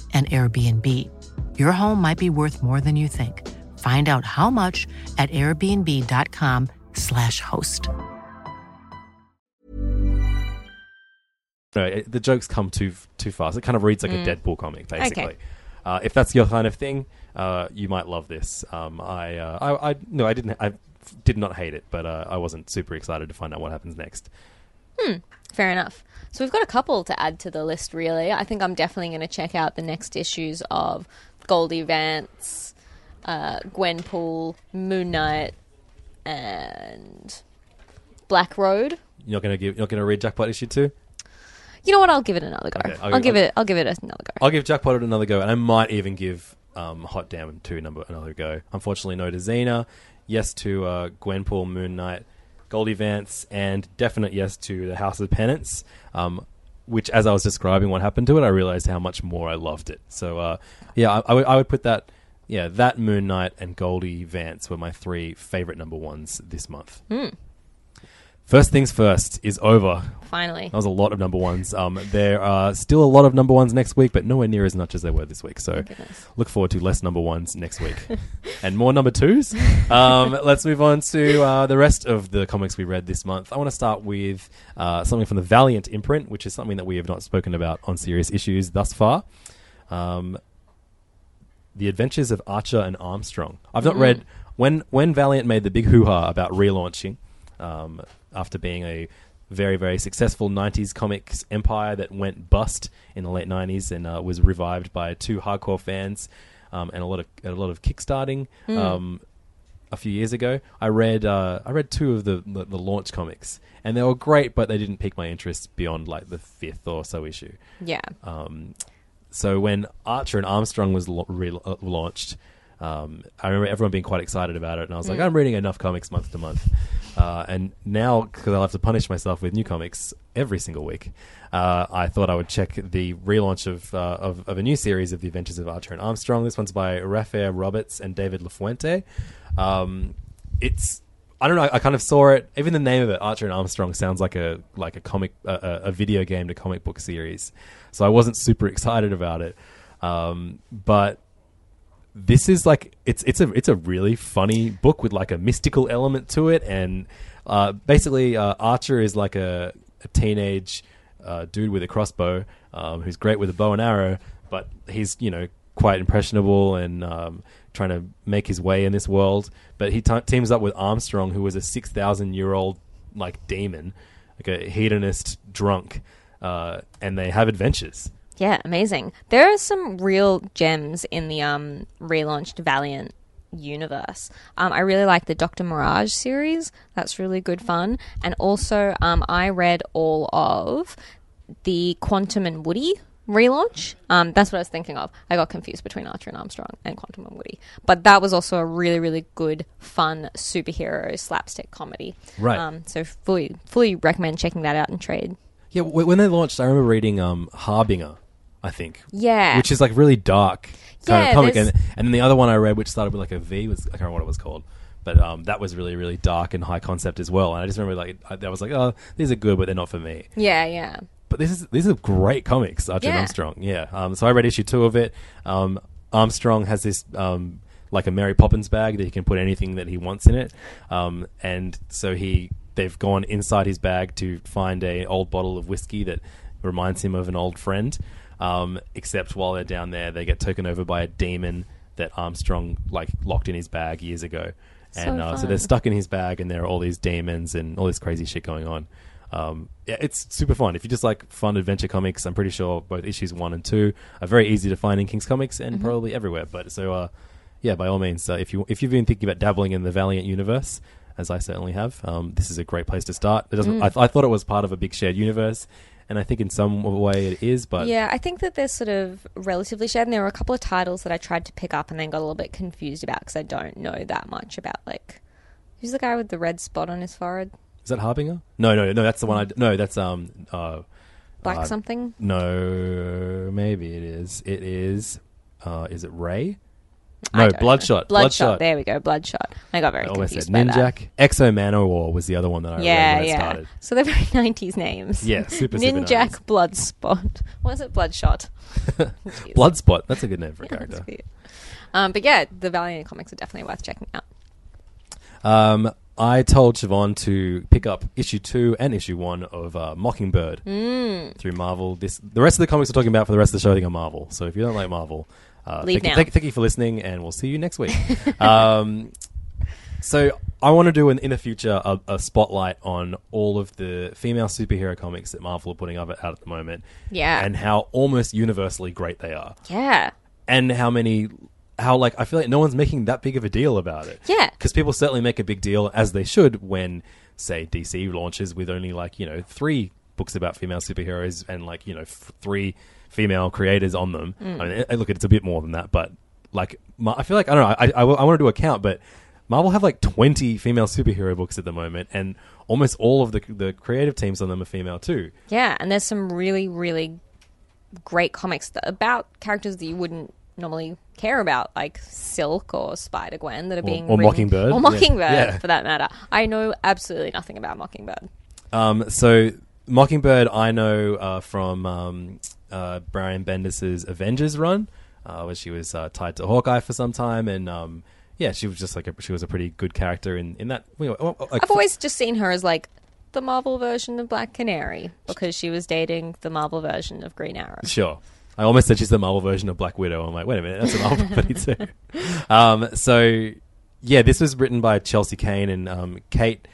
an Airbnb. Your home might be worth more than you think. Find out how much at airbnb.com/slash host. No, it, the jokes come too too fast. It kind of reads like a Deadpool comic, basically. Uh, if that's your kind of thing, uh, you might love this. Um, I, uh, I, I, no, I didn't. I did not hate it, but uh, I wasn't super excited to find out what happens next. Fair enough. So we've got a couple to add to the list, really. I think I'm definitely going to check out the next issues of Goldie Vance, uh, Gwenpool, Moon Knight, and Black Road. You're not gonna give. You're not gonna read Jackpot issue two. You know what? I'll give it another go. Okay, I'll I'll, give- give I'll- it. I'll give it another go. I'll give Jackpot another go, and I might even give um, Hot Damn two number another go. Unfortunately, no to Xena. Yes to uh, Gwenpool, Moon Knight, Goldie Vance, and definite yes to the House of Penance. Um, which, as I was describing what happened to it, I realized how much more I loved it. So, uh, yeah, I, I would I would put that. Yeah, that Moon Knight and Goldie Vance were my three favorite number ones this month. First things first is over. Finally. That was a lot of number ones. Um, there are still a lot of number ones next week, but nowhere near as much as there were this week. So goodness. look forward to less number ones next week and more number twos. Um, let's move on to uh, the rest of the comics we read this month. I want to start with uh, something from the Valiant imprint, which is something that we have not spoken about on serious issues thus far. Um, the Adventures of Archer and Armstrong. I've not read when when Valiant made the big hoo ha about relaunching um, after being a very very successful '90s comics empire that went bust in the late '90s and uh, was revived by two hardcore fans um, and a lot of a lot of kickstarting. Um, a few years ago, I read uh, I read two of the, the the launch comics, and they were great, but they didn't pique my interest beyond like the fifth or so issue. Yeah. Um, so when Archer and Armstrong was lo- uh, launched, um, I remember everyone being quite excited about it, and I was like, I'm reading enough comics month to month. Uh, and now, because I'll have to punish myself with new comics every single week, uh, I thought I would check the relaunch of, uh, of of a new series of The Adventures of Archer and Armstrong. This one's by Raphael Roberts and David LaFuente. Um, it's I don't know. I kind of saw it. Even the name of it, Archer and Armstrong, sounds like a like a comic, a, a video game to comic book series. So I wasn't super excited about it. Um, but this is like it's it's a it's a really funny book with like a mystical element to it, and uh, basically uh, Archer is like a, a teenage uh, dude with a crossbow um, who's great with a bow and arrow, but he's you know quite impressionable and um, trying to make his way in this world. But he t- teams up with Armstrong, who was a six thousand year old like demon, like a hedonist drunk, uh, and they have adventures. Yeah, amazing. There are some real gems in the um relaunched Valiant universe. Um, I really like the Doctor Mirage series. That's really good fun. And also, um, I read all of the Quantum and Woody relaunch. Um, that's what I was thinking of. I got confused between Archer and Armstrong and Quantum and Woody. But that was also a really, really good, fun superhero slapstick comedy. Right. Um, so fully, fully recommend checking that out in trade. Yeah, when they launched, I remember reading um, Harbinger, I think, Yeah. which is like really dark kind Yeah, of comic. there's- And, and then the other one I read, which started with like a V, was I can't remember what it was called, but um, that was really really dark and high concept as well. And I just remember like I, I was like, oh, these are good, but they're not for me. yeah, yeah. But this is these are great comics, Archer Yeah. Armstrong. Yeah. Um, so I read issue two of it. Um, Armstrong has this um, like a Mary Poppins bag that he can put anything that he wants in it, um, and so he they've gone inside his bag to find a old bottle of whiskey that reminds him of an old friend. Um, except while they're down there, they get taken over by a demon that Armstrong like locked in his bag years ago, and So uh, so they're stuck in his bag, and there are all these demons and all this crazy shit going on. Um, yeah, it's super fun. If you just like fun adventure comics, I'm pretty sure both issues one and two are very easy to find in King's Comics and Mm-hmm. probably everywhere. But so, uh, yeah, by all means, uh, if you if you've been thinking about dabbling in the Valiant universe, as I certainly have, um, this is a great place to start. It doesn't. Mm. I, th- I thought it was part of a big shared universe, and I think in some way it is. But yeah, I think that they're sort of relatively shared. And there were a couple of titles that I tried to pick up and then got a little bit confused about because I don't know that much about like who's the guy with the red spot on his forehead, is that Harbinger? No, no, no. That's the one. I no, that's um. Uh, black Uh, something. no, maybe it is. It is. Uh, is it Ray? No. Bloodshot. Bloodshot. There we go. Bloodshot. I got very I almost confused said by that. Ninjak. X-O Manowar was the other one that I Yeah, when it yeah. started. So they're very nineties names. Yeah, super, super Ninjak 90s. Bloodspot. What is it? Bloodshot. Jeez. Bloodspot. That's a good name for a Yeah, that's character. cute. Um, but yeah, the Valiant comics are definitely worth checking out. Um, I told Siobhan to pick up issue two and issue one of uh, Mockingbird Mm. through Marvel. This the rest of the comics we're talking about for the rest of the show I think are Marvel. So if you don't like Marvel, uh, Leave thank, you- now. thank, thank you for listening, and we'll see you next week. um, so I want to do in, in the future a, a spotlight on all of the female superhero comics that Marvel are putting up out at the moment. Yeah. and how almost universally great they are, Yeah. and how many. How like I feel like no one's making that big of a deal about it. Yeah. because people certainly make a big deal as they should when, say, DC launches with only like you know three books about female superheroes and like you know f- three female creators on them. I mean, eh, look, it's a bit more than that, but like I feel like I don't know. I I, I want to do a count, but Marvel have like twenty female superhero books at the moment, and almost all of the the creative teams on them are female too. Yeah, and there's some really, really great comics that, about characters that you wouldn't normally care about, like Silk or Spider Gwen, that are being or written- Mockingbird. or Yeah. Mockingbird Yeah. for that matter. I know absolutely nothing about Mockingbird. Um, so Mockingbird, I know uh, from um, uh, Brian Bendis's Avengers run, uh, where she was uh, tied to Hawkeye for some time, and um, yeah, she was just like a, she was a pretty good character in in that. you know, like- I've always just seen her as like the Marvel version of Black Canary because she was dating the Marvel version of Green Arrow. Sure. I almost said she's the Marvel version of Black Widow. I'm like, wait a minute, that's a Marvel property too. Um, so, yeah, this was written by Chelsea Cain and um, Kate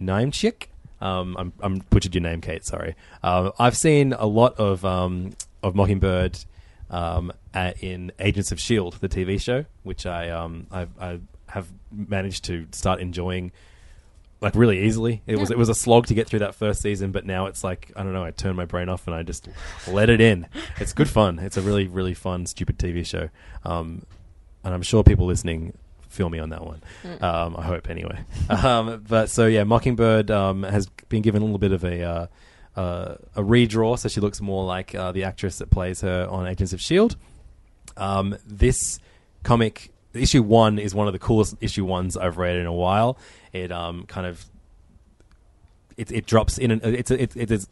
Niemczyk. Um, I'm, I'm butchered your name, Kate. Sorry. Um, I've seen a lot of um, of Mockingbird um, at, in Agents of Shield, the TV show, which I um, I, I have managed to start enjoying like really easily. It was it was a slog to get through that first season, but now it's like I don't know. I turn my brain off and I just let it in. It's good fun. It's a really really fun stupid TV show, um, and I'm sure people listening feel me on that one. Um, I hope anyway. um, but so yeah, Mockingbird um, has been given a little bit of a. Uh, uh, a redraw, so she looks more like uh, the actress that plays her on Agents of Shield. Um, this comic, issue one, is one of the coolest issue ones I've read in a while. It um, kind of it, it drops in. An, it's it is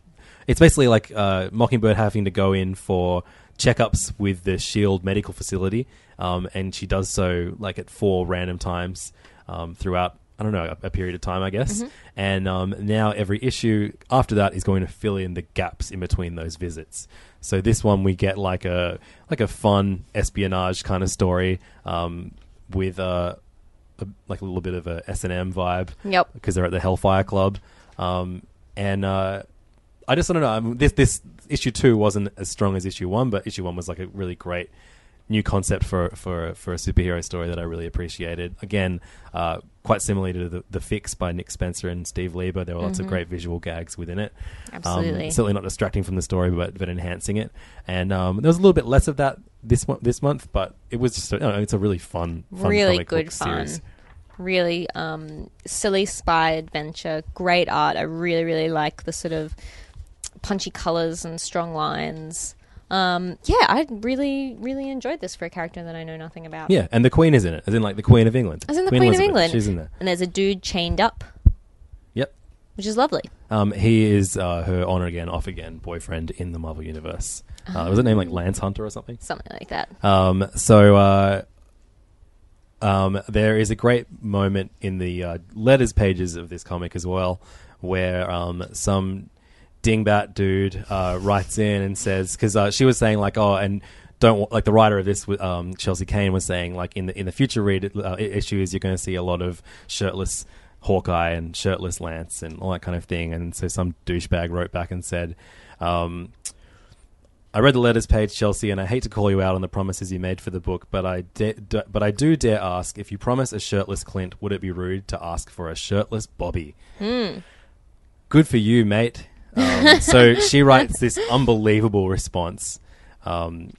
it's basically like uh, Mockingbird having to go in for checkups with the Shield medical facility, um, and she does so like at four random times um, throughout. I don't know a, a period of time, I guess. And um, now every issue after that is going to fill in the gaps in between those visits. So this one we get like a like a fun espionage kind of story um, with a, a like a little bit of a S and M vibe Yep. because they're at the Hellfire Club. Um, and uh, I just want to know. I mean, this this issue two wasn't as strong as issue one, but issue one was like a really great new concept for for for a superhero story that I really appreciated. Again, uh, quite similarly to the, the Fix by Nick Spencer and Steve Lieber. There were lots of great visual gags within it. Absolutely. Um, certainly not distracting from the story, but but enhancing it. And um, there was a little bit less of that this mo- this month, but it was just I don't know, it's a really fun, fun really good fun. series. Really um, silly spy adventure, great art. I really, really like the sort of punchy colors and strong lines. Um, yeah, I really, really enjoyed this for a character that I know nothing about. Yeah, and the Queen is in it, as in like the Queen of England. As in the Queen, of England. She's in there. And there's a dude chained up, Yep. which is lovely. Um, he is uh, her on again, off again boyfriend in the Marvel universe. Uh, was it named like Lance Hunter or something? Something like that. Um, so uh, um, there is a great moment in the uh, letters pages of this comic as well, where um, some dingbat dude uh, writes in and says because uh, she was saying like oh and don't like the writer of this um, Chelsea Cain was saying like in the in the future read uh, issues you're going to see a lot of shirtless Hawkeye and shirtless Lance and all that kind of thing and so some douchebag wrote back and said. Um, I read the letters page, Chelsea, and I hate to call you out on the promises you made for the book, but I da- d- but I do dare ask: if you promise a shirtless Clint, would it be rude to ask for a shirtless Bobby? Good for you, mate. Um, so she writes this unbelievable response, um,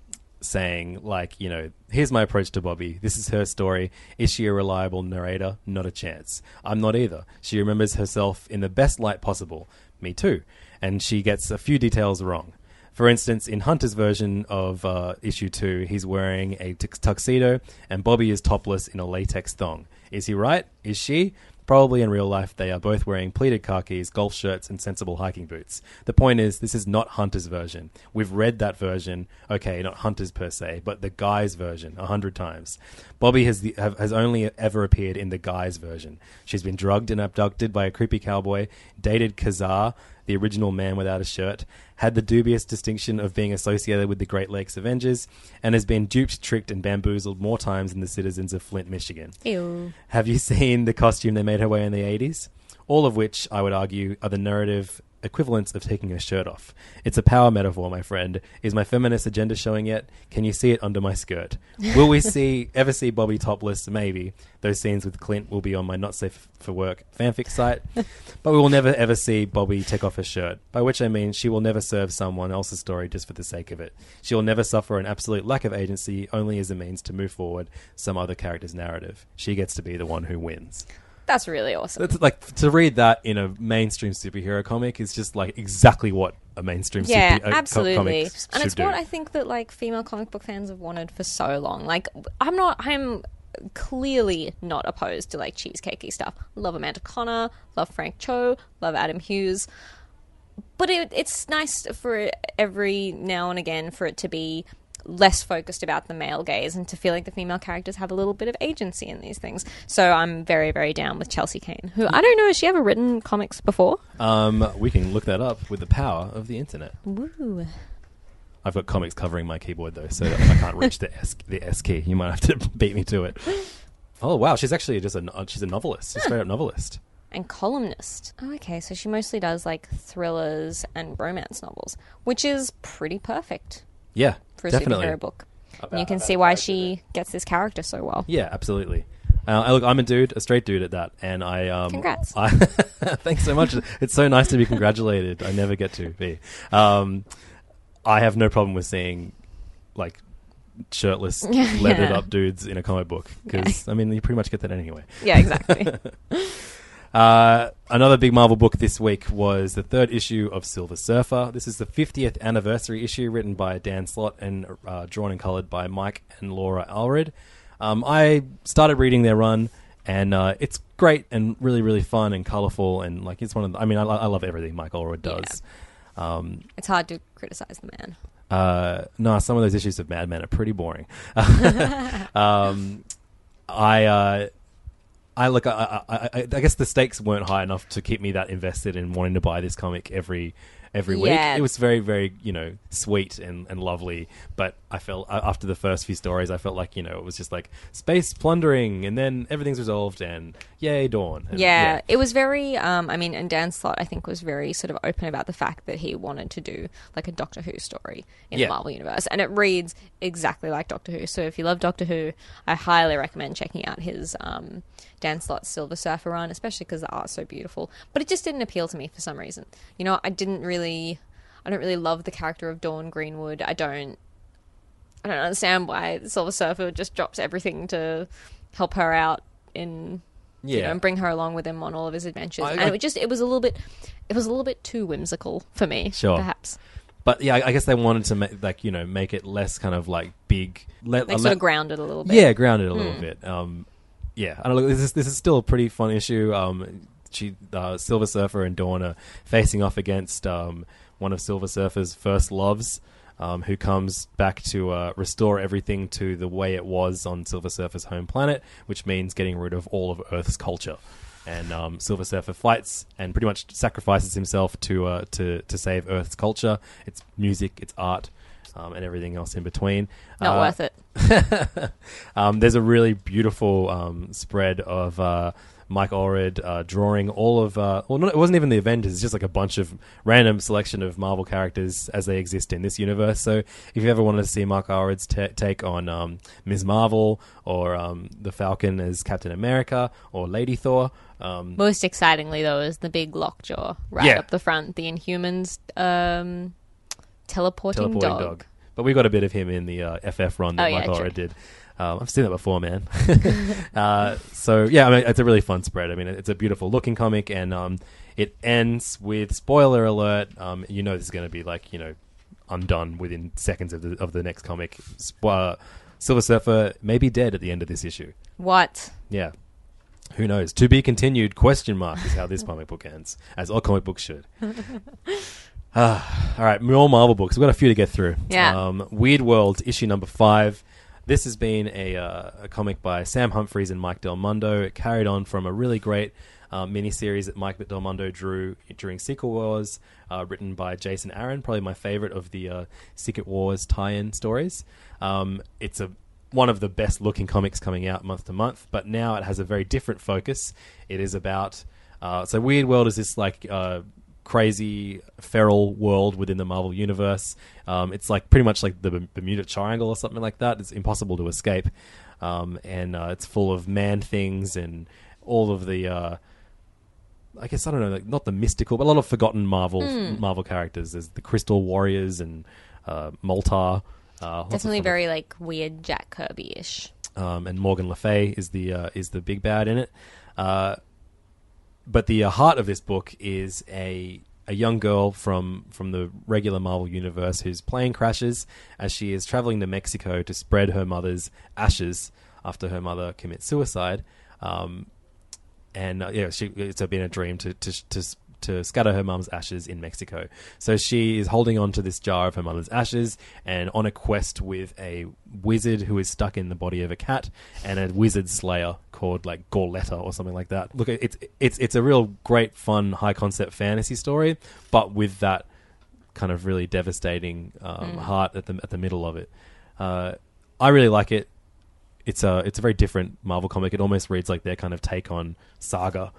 saying like, you know, here's my approach to Bobby. This is her story. Is she a reliable narrator? Not a chance. I'm not either. She remembers herself in the best light possible. Me too. And she gets a few details wrong. For instance, in Hunter's version of uh, issue two, he's wearing a tux- tuxedo and Bobby is topless in a latex thong. Is he right? Is she? Probably in real life, they are both wearing pleated khakis, golf shirts, and sensible hiking boots. The point is, this is not Hunter's version. We've read that version, okay, not Hunter's per se, but the guy's version a hundred times. Bobby has the, have, has only ever appeared in the guy's version. She's been drugged and abducted by a creepy cowboy, dated Ka-Zar, the original man without a shirt, had the dubious distinction of being associated with the Great Lakes Avengers, and has been duped, tricked, and bamboozled more times than the citizens of Flint, Michigan. Ew. Have you seen the costume they made her wear in the 80s? All of which, I would argue, are the narrative equivalents of taking a shirt off. It's a power metaphor, my friend. Is my feminist agenda showing yet? Can you see it under my skirt? Will we see ever see Bobby topless? Maybe. Those scenes with Clint will be on my not safe for work fanfic site. but we will never ever see Bobby take off her shirt. By which I mean she will never serve someone else's story just for the sake of it. She will never suffer an absolute lack of agency only as a means to move forward some other character's narrative. She gets to be the one who wins. That's really awesome. That's like to read that in a mainstream superhero comic is just like exactly what a mainstream yeah, super, uh, absolutely. comic and it's do. what I think that like female comic book fans have wanted for so long. Like I'm not I'm clearly not opposed to like cheesecakey stuff. Love Amanda Conner, love Frank Cho, love Adam Hughes. But it, it's nice for every now and again for it to be less focused about the male gaze and to feel like the female characters have a little bit of agency in these things. So I'm very, very down with Chelsea Cain, who I don't know, has she ever written comics before? um, we can look that up with the power of the internet. Woo. I've got comics covering my keyboard though, so I can't reach the S the S key. You might have to beat me to it. Oh wow, she's actually just a she's a novelist, a straight up novelist. and columnist. Oh, okay, so she mostly does like thrillers and romance novels, which is pretty perfect Yeah, for a definitely. superhero book. And you can see why she gets this character so well. Yeah, absolutely. Uh, I- look, I'm a dude, a straight dude at that, and I. Um, Congrats. I, thanks so much. It's so nice to be congratulated. I never get to be. Um, I have no problem with seeing like shirtless, leathered up dudes in a comic book because I mean you pretty much get that anyway. Yeah, exactly. Uh, another big Marvel book this week was the third issue of Silver Surfer. This is the 50th anniversary issue, written by Dan Slott and uh, drawn and colored by Mike and Laura Allred. Um, I started reading their run, and uh, it's great and really, really fun and colorful. And like, it's one of the, I mean, I, I love everything Mike Allred does. Um, it's hard to criticize the man. uh, no, some of those issues of Mad Men are pretty boring. um, I, uh, I look. I, I, I, I guess the stakes weren't high enough to keep me that invested in wanting to buy this comic every every week. Yeah. It was very, very, you know, sweet and, and lovely. But I felt after the first few stories, I felt like you know it was just like space plundering, and then everything's resolved, and yay, dawn. And, Yeah, it was very. Um, I mean, and Dan Slott, I think, was very sort of open about the fact that he wanted to do like a Doctor Who story in Yeah. the Marvel universe, and it reads exactly like Doctor Who. So if you love Doctor Who, I highly recommend checking out his um, Dan Slott's Silver Surfer run, especially because the art's so beautiful. But it just didn't appeal to me for some reason. You know, I didn't really. I don't really love the character of Dawn Greenwood. I don't. I don't understand why the Silver Surfer just drops everything to help her out in You Yeah. know, and bring her along with him on all of his adventures. I- and I- it just it was a little bit it was a little bit too whimsical for me. Sure. Perhaps. But yeah, I I guess they wanted to make like you know make it less kind of like big, let, Like uh, sort let- of grounded a little bit. yeah, grounded a Hmm. little bit. Um, yeah, I don't know. This is this is still a pretty fun issue. Um, she, uh, Silver Surfer and Dawn are facing off against um, one of Silver Surfer's first loves, um, who comes back to uh, restore everything to the way it was on Silver Surfer's home planet, which means getting rid of all of Earth's culture. And um, Silver Surfer fights and pretty much sacrifices himself to uh, to to save Earth's culture, its music, its art, um, and everything else in between. Not Uh, worth it. um, there's a really beautiful um, spread of uh, Mike Allred uh, drawing all of. Uh, well, not, it wasn't even the Avengers. It's just like a bunch of random selection of Marvel characters as they exist in this universe. So, if you ever wanted to see Mark Allred's ta take on um, Ms. Marvel or um, the Falcon as Captain America or Lady Thor, um, Most excitingly, though, is the big lockjaw right Yeah. up the front. The Inhumans um, teleporting, teleporting dog. dog. But we got a bit of him in the uh, FF run that Oh, yeah, Mike did. Um, I've seen that before, man. uh, so yeah, I mean, it's a really fun spread. I mean, it's a beautiful looking comic, and um, it ends with spoiler alert. Um, you know, this is going to be like you know, undone within seconds of the of the next comic. Sp- uh, Silver Surfer may be dead at the end of this issue. What? Yeah. Who knows? To be continued? Question mark is how this comic book ends, as all comic books should. Ah, all right, more Marvel books. We've got a few to get through. Yeah. Um, Weird World issue number five. This has been a, uh, a comic by Sam Humphries and Mike Del Mundo. It carried on from a really great uh, miniseries that Mike Del Mundo drew during Secret Wars, uh, written by Jason Aaron. Probably my favorite of the uh, Secret Wars tie-in stories. Um, it's a one of the best looking comics coming out month to month, but now it has a very different focus. It is about uh, so Weird World is this like uh, crazy feral world within the Marvel universe. Um, it's like pretty much like the Bermuda Triangle or something like that. It's impossible to escape, um, and uh, it's full of man things and all of the. Uh, I guess I don't know, like not the mystical, but a lot of forgotten Marvel Marvel characters. There's the Crystal Warriors and uh, Moltar. Uh, Definitely very like weird Jack Kirby ish. um, and Morgan Le Fay is the uh, is the big bad in it. But the uh, heart of this book is a a young girl from from the regular Marvel universe whose plane crashes as she is traveling to Mexico to spread her mother's ashes after her mother commits suicide. Um, and uh, yeah, she, it's been a dream to to to to scatter her mum's ashes in Mexico. So she is holding on to this jar of her mother's ashes and on a quest with a wizard who is stuck in the body of a cat and a wizard slayer called like Gorletta or something like that. Look, it's it's it's a real great, fun, high concept fantasy story, but with that kind of really devastating um, heart at the at the middle of it. Uh, I really like it it's a it's a very different Marvel comic. It almost reads like their kind of take on Saga,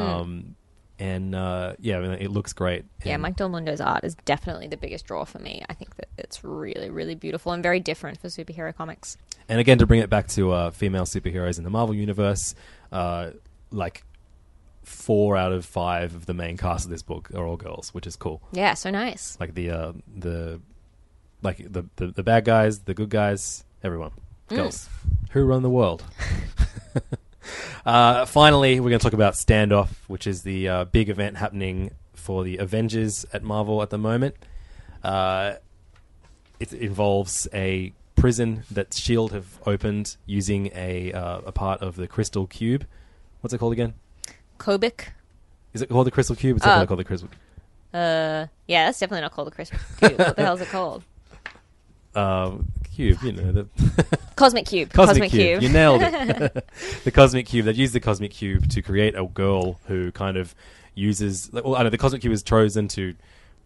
um, and uh, yeah, I mean, it looks great. Yeah, And- Mike Del Mundo's art is definitely the biggest draw for me. I think that it's really, really beautiful and very different for superhero comics. And again, to bring it back to uh, female superheroes in the Marvel universe, uh, like four out of five of the main cast of this book are all girls, which is cool. Yeah, so nice. Like the uh, the like the, the the bad guys, the good guys, everyone, girls who run the world. uh, finally, we're going to talk about Standoff, which is the uh, big event happening for the Avengers at Marvel at the moment. Uh, it involves a prison that Shield have opened using a uh, a part of the Crystal Cube. What's it called again? Kobik. Is it called the Crystal Cube? It's Uh, definitely called the Crystal. Uh, yeah, that's definitely not called the Crystal Cube. what the hell is it called? Um, cube, you know the Cosmic Cube. Cosmic, cube. You nailed it. the Cosmic Cube. They used the Cosmic Cube to create a girl who kind of uses. Well, I know the Cosmic Cube is chosen to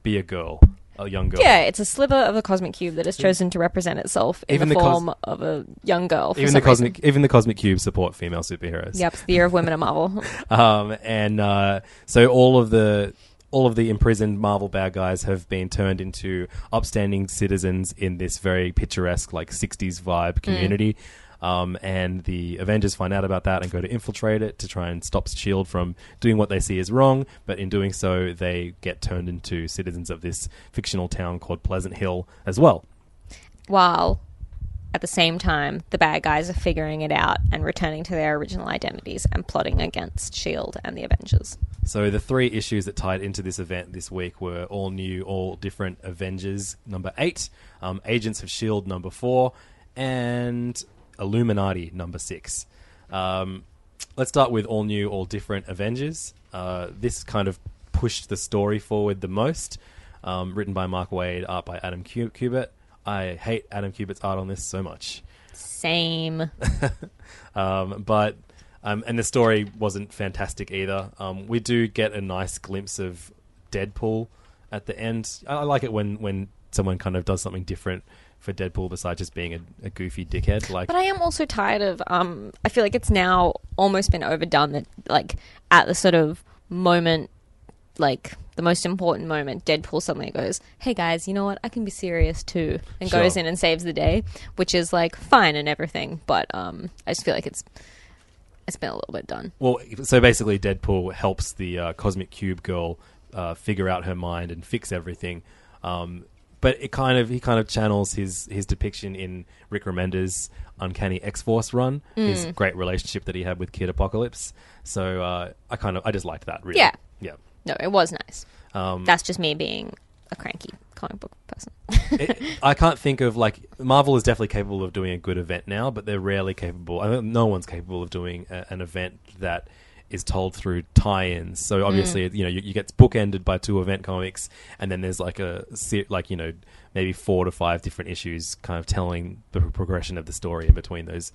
be a girl, a young girl. Yeah, it's a sliver of the Cosmic Cube that is chosen to represent itself in Even the the cos- form of a young girl. For Even the Cosmic, reason. even the Cosmic Cube support female superheroes. Yep, it's the year of women at Marvel. Um, and uh, so all of the all of the imprisoned Marvel bad guys have been turned into upstanding citizens in this very picturesque, like '60s vibe community. Um, and the Avengers find out about that and go to infiltrate it to try and stop Shield from doing what they see as wrong. But in doing so, they get turned into citizens of this fictional town called Pleasant Hill as well. While at the same time, the bad guys are figuring it out and returning to their original identities and plotting against S.H.I.E.L.D. and the Avengers. So the three issues that tied into this event this week were all new, all different Avengers number eight, um, Agents of Shield number four, and Illuminati number six. Um, let's start with all new, all different Avengers. Uh, this kind of pushed the story forward the most. Um, written by Mark Waid, art by Adam Cu- Kubert. I hate Adam Kubert's art on this so much. Same. Um, but um, and the story wasn't fantastic either. Um, we do get a nice glimpse of Deadpool at the end. I, I like it when when someone kind of does something different for Deadpool besides just being a, a goofy dickhead. Like, But I am also tired of. Um, I feel like it's now almost been overdone. That like at the sort of moment, like the most important moment, Deadpool suddenly goes, "Hey guys, you know what? I can be serious too," and Sure. goes in and saves the day, which is like fine and everything. But um, I just feel like it's it's been a little bit done. well, so basically, Deadpool helps the uh, Cosmic Cube girl uh, figure out her mind and fix everything. Um, but it kind of he kind of channels his his depiction in Rick Remender's Uncanny X Force run, his great relationship that he had with Kid Apocalypse. So uh, I kind of I just liked that really. Yeah. yeah. No, it was nice. Um, That's just me being a cranky comic book person. it, I can't think of like Marvel is definitely capable of doing a good event now, but they're rarely capable. I mean, no one's capable of doing a, an event that is told through tie-ins. So obviously, you know, you, you get bookended by two event comics, and then there's like a like you know maybe four to five different issues, kind of telling the progression of the story in between those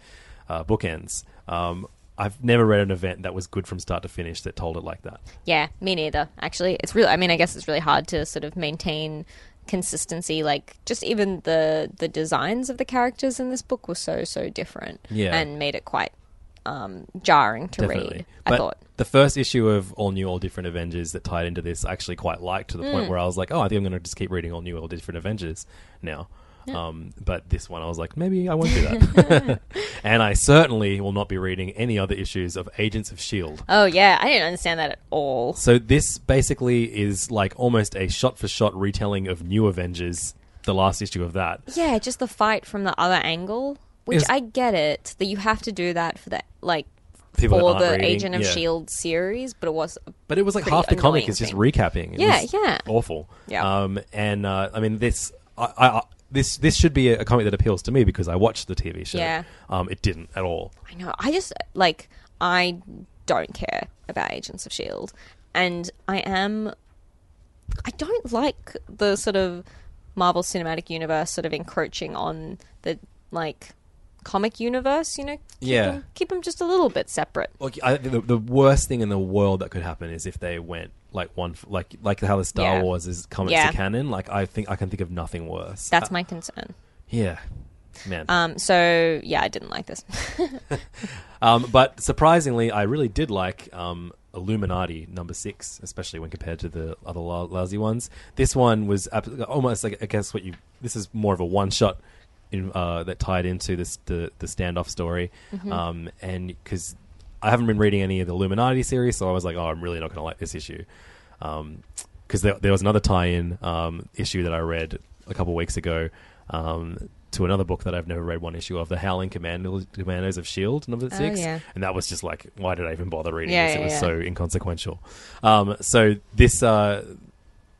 uh, bookends. Um, I've never read an event that was good from start to finish that told it like that. Yeah, me neither. Actually, it's really. I mean, I guess it's really hard to sort of maintain consistency. Like, just even the the designs of the characters in this book were so so different. Yeah. and made it quite um, jarring to Definitely. read. But I thought. the first issue of All New, All Different Avengers that tied into this, I actually quite liked to the Mm. point where I was like, oh, I think I'm going to just keep reading All New, All Different Avengers now. Um, but this one, I was like, maybe I won't do that. and I certainly will not be reading any other issues of Agents of S.H.I.E.L.D. Oh yeah, I didn't understand that at all. So this basically is like almost a shot for shot retelling of New Avengers, the last issue of that. Yeah, just the fight from the other angle, which Is- I get it that you have to do that for the like People for the reading, Agent of yeah. Shield series, but it was But it was like half the comic is just recapping. It Yeah, was yeah. awful. Yeah. Um, and uh, I mean, this, I, I- this, this should be a, a comic that appeals to me because I watched the TV show. Yeah. Um, it didn't at all. I know. I just like I don't care about Agents of Shield, and I am. I don't like the sort of Marvel Cinematic Universe sort of encroaching on the like comic universe. You know, keep Yeah. them, keep them just a little bit separate. Like, I, the, the worst thing in the world that could happen is if they went like one, like like how the Star Yeah. Wars is comics Yeah. to canon. Like I think I can think of nothing worse. That's Uh, my concern. yeah, man. Um. So yeah, I didn't like this. Um, but surprisingly, I really did like um, Illuminati number six, especially when compared to the other lou- lousy ones. This one was ab- almost like I guess what you. This is more of a one shot in, uh, that tied into this the the standoff story, um, and because I haven't been reading any of the Illuminati series, so I was like, oh, I'm really not going to like this issue. Because there, there was another tie-in um, issue that I read a couple weeks ago um, to another book that I've never read one issue of, the Howling Commando- Commandos of Shield, number six, yeah. and that was just like, why did I even bother reading Yeah, this? It was so inconsequential. Um, so this uh,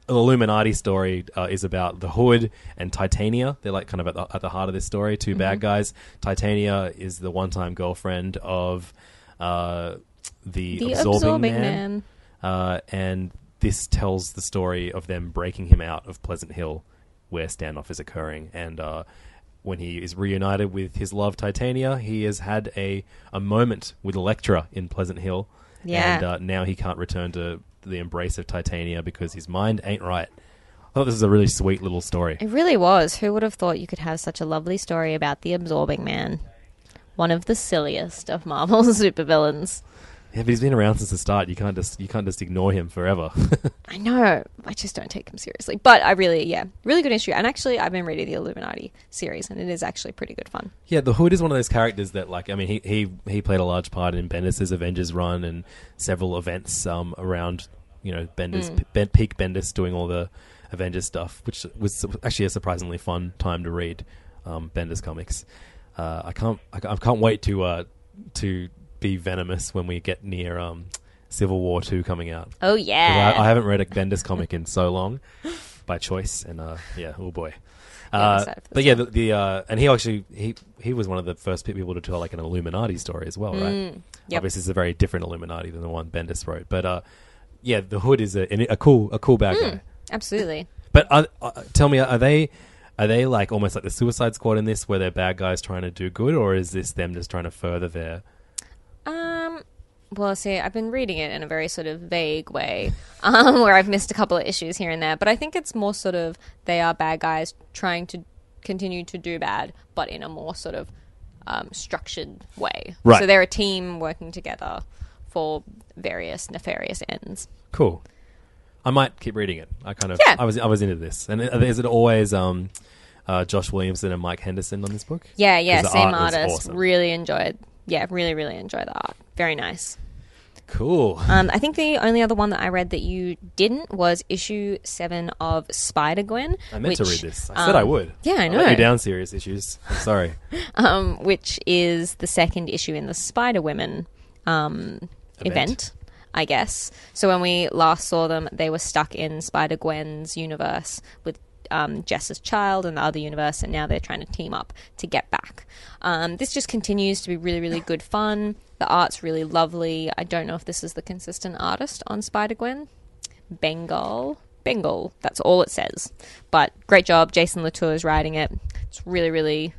Illuminati story uh, is about the Hood and Titania. They're like kind of at the, at the heart of this story. 2 bad Mm-hmm. guys. Titania is the one-time girlfriend of uh, the, the absorbing, absorbing man, man. Uh, and this tells the story of them breaking him out of Pleasant Hill, where standoff is occurring, and. Uh, when he is reunited with his love Titania, he has had a, a moment with Elektra in Pleasant Hill, Yeah. and uh, now he can't return to the embrace of Titania because his mind ain't right. I thought this was a really sweet little story. It really was. Who would have thought you could have such a lovely story about the absorbing man? One of the silliest of Marvel's supervillains. Yeah, but he's been around since the start. You can't just you can't just ignore him forever. I know. I just don't take him seriously. But I really, yeah, really good issue. And actually, I've been reading the Illuminati series, and it is actually pretty good fun. yeah, the Hood is one of those characters that, like, I mean, he he, he played a large part in Bendis' Avengers run and several events um, around, you know, Bendis Mm. Ben, peak Bendis doing all the Avengers stuff, which was actually a surprisingly fun time to read um, Bendis comics. Uh, I can't I, I can't wait to uh, to be venomous when we get near um, Civil War two coming out. Oh yeah. I, I haven't read a Bendis comic in so long by choice, and uh, yeah, oh boy. Uh, but yeah, the, the uh, and he actually he he was one of the first people to tell like an Illuminati story as well, right? Mm, yep. Obviously, it's a very different Illuminati than the one Bendis wrote, but uh, yeah, the Hood is a, a cool a cool bad Mm. guy. Absolutely. But uh, uh, tell me, are they are they like almost like the Suicide Squad in this, where they're bad guys trying to do good, or is this them just trying to further their? Um. Well, see, I've been reading it in a very sort of vague way, um, where I've missed a couple of issues here and there. But I think it's more sort of they are bad guys trying to continue to do bad, but in a more sort of um, structured way. Right. So they're a team working together for various nefarious ends. Cool. I might keep reading it. I kind of Yeah. I was I was into this, and is it always um, uh, Josh Williamson and Mike Henderson on this book? Yeah, yeah, same art artist. awesome. Really enjoyed. Yeah, really, really enjoyed the art. Very nice. Cool. Um, I think the only other one that I read that you didn't was issue seven of Spider Gwen. I meant to read this. I said I um, would. Yeah, I I know. you down. Serious issues. I'm sorry. um, which is the second issue in the Spider Women um, event. I guess. So when we last saw them, they were stuck in Spider Gwen's universe with um, Jess's child and the other universe, and now they're trying to team up to get back. Um, this just continues to be really, really good fun. The art's really lovely. I don't know if this is the consistent artist on Spider Gwen. Bengal. Bengal. That's all it says. But great job. Jason Latour is writing it. It's really, really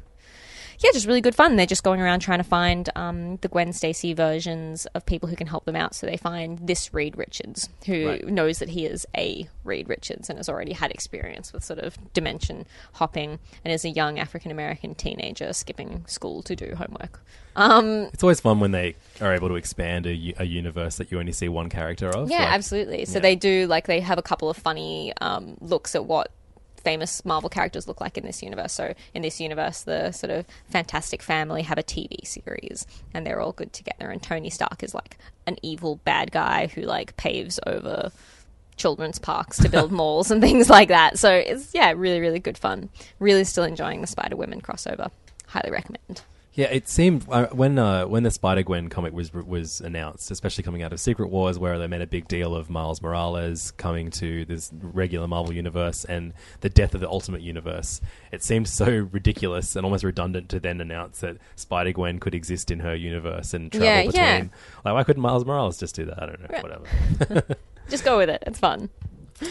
yeah, just really good fun. They're just going around trying to find um, the Gwen Stacy versions of people who can help them out. So they find this Reed Richards, who Right. knows that he is a Reed Richards and has already had experience with sort of dimension hopping and is a young African American teenager skipping school to do homework. Um, It's always fun when they are able to expand a universe that you only see one character of. Yeah, Like, absolutely. So yeah. they do like they have a couple of funny um, looks at what famous Marvel characters look like in this universe. So in this universe, the sort of Fantastic Family have a TV series, and they're all good together. And Tony Stark is like an evil bad guy who like paves over children's parks to build malls and things like that. So it's yeah, really really good fun. Really still enjoying the Spider Women crossover. Highly recommend. Yeah, it seemed uh, when uh, when the Spider Gwen comic was was announced, especially coming out of Secret Wars, where they made a big deal of Miles Morales coming to this regular Marvel universe and the death of the Ultimate Universe. It seemed so ridiculous and almost redundant to then announce that Spider Gwen could exist in her universe and travel Yeah, between. yeah. Like, why couldn't Miles Morales just do that? I don't know. Whatever. Just go with it. It's fun.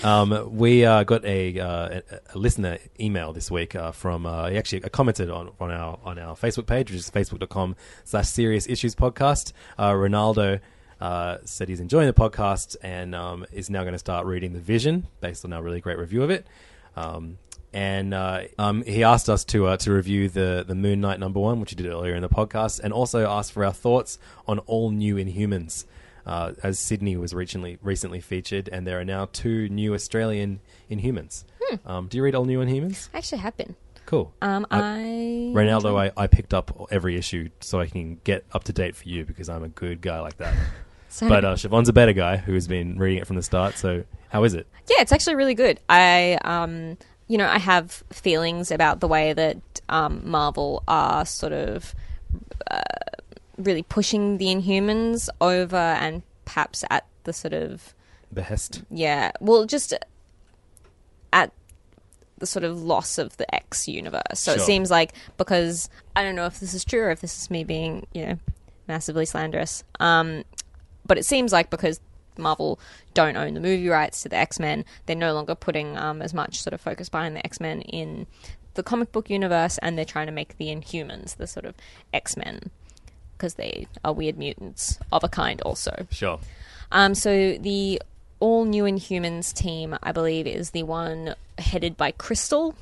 Um, we uh, got a, uh, a, listener email this week uh, from uh, he actually commented on, on our on our Facebook page, which is facebook.com slash serious issues podcast. Uh, Ronaldo uh, said he's enjoying the podcast and um, is now going to start reading The Vision based on our really great review of it. Um, and uh, um, he asked us to uh, to review the the Moon Knight number one, which he did earlier in the podcast, and also asked for our thoughts on all new Inhumans uh, as Sydney was recently recently featured, and there are now two new Australian Inhumans. Um, do you read all new Inhumans? I actually have been. Cool. Um, I- I Ronaldo, I, I picked up every issue so I can get up to date for you because I'm a good guy like that. So- but uh, Siobhan's a better guy who has been reading it from the start. So how is it? Yeah, it's actually really good. I, um, you know, I have feelings about the way that um, Marvel are sort of uh, really pushing the Inhumans over, and perhaps at the sort of Behest. yeah, well, just at the sort of loss of the X universe. So it seems like because I don't know if this is true or if this is me being, you know, massively slanderous. Um, but it seems like because Marvel don't own the movie rights to the X Men, they're no longer putting um, as much sort of focus behind the X Men in the comic book universe, and they're trying to make the Inhumans the sort of X Men because they are weird mutants of a kind, also. Sure. Um, so the all new Inhumans team, I believe, is the one headed by Crystal,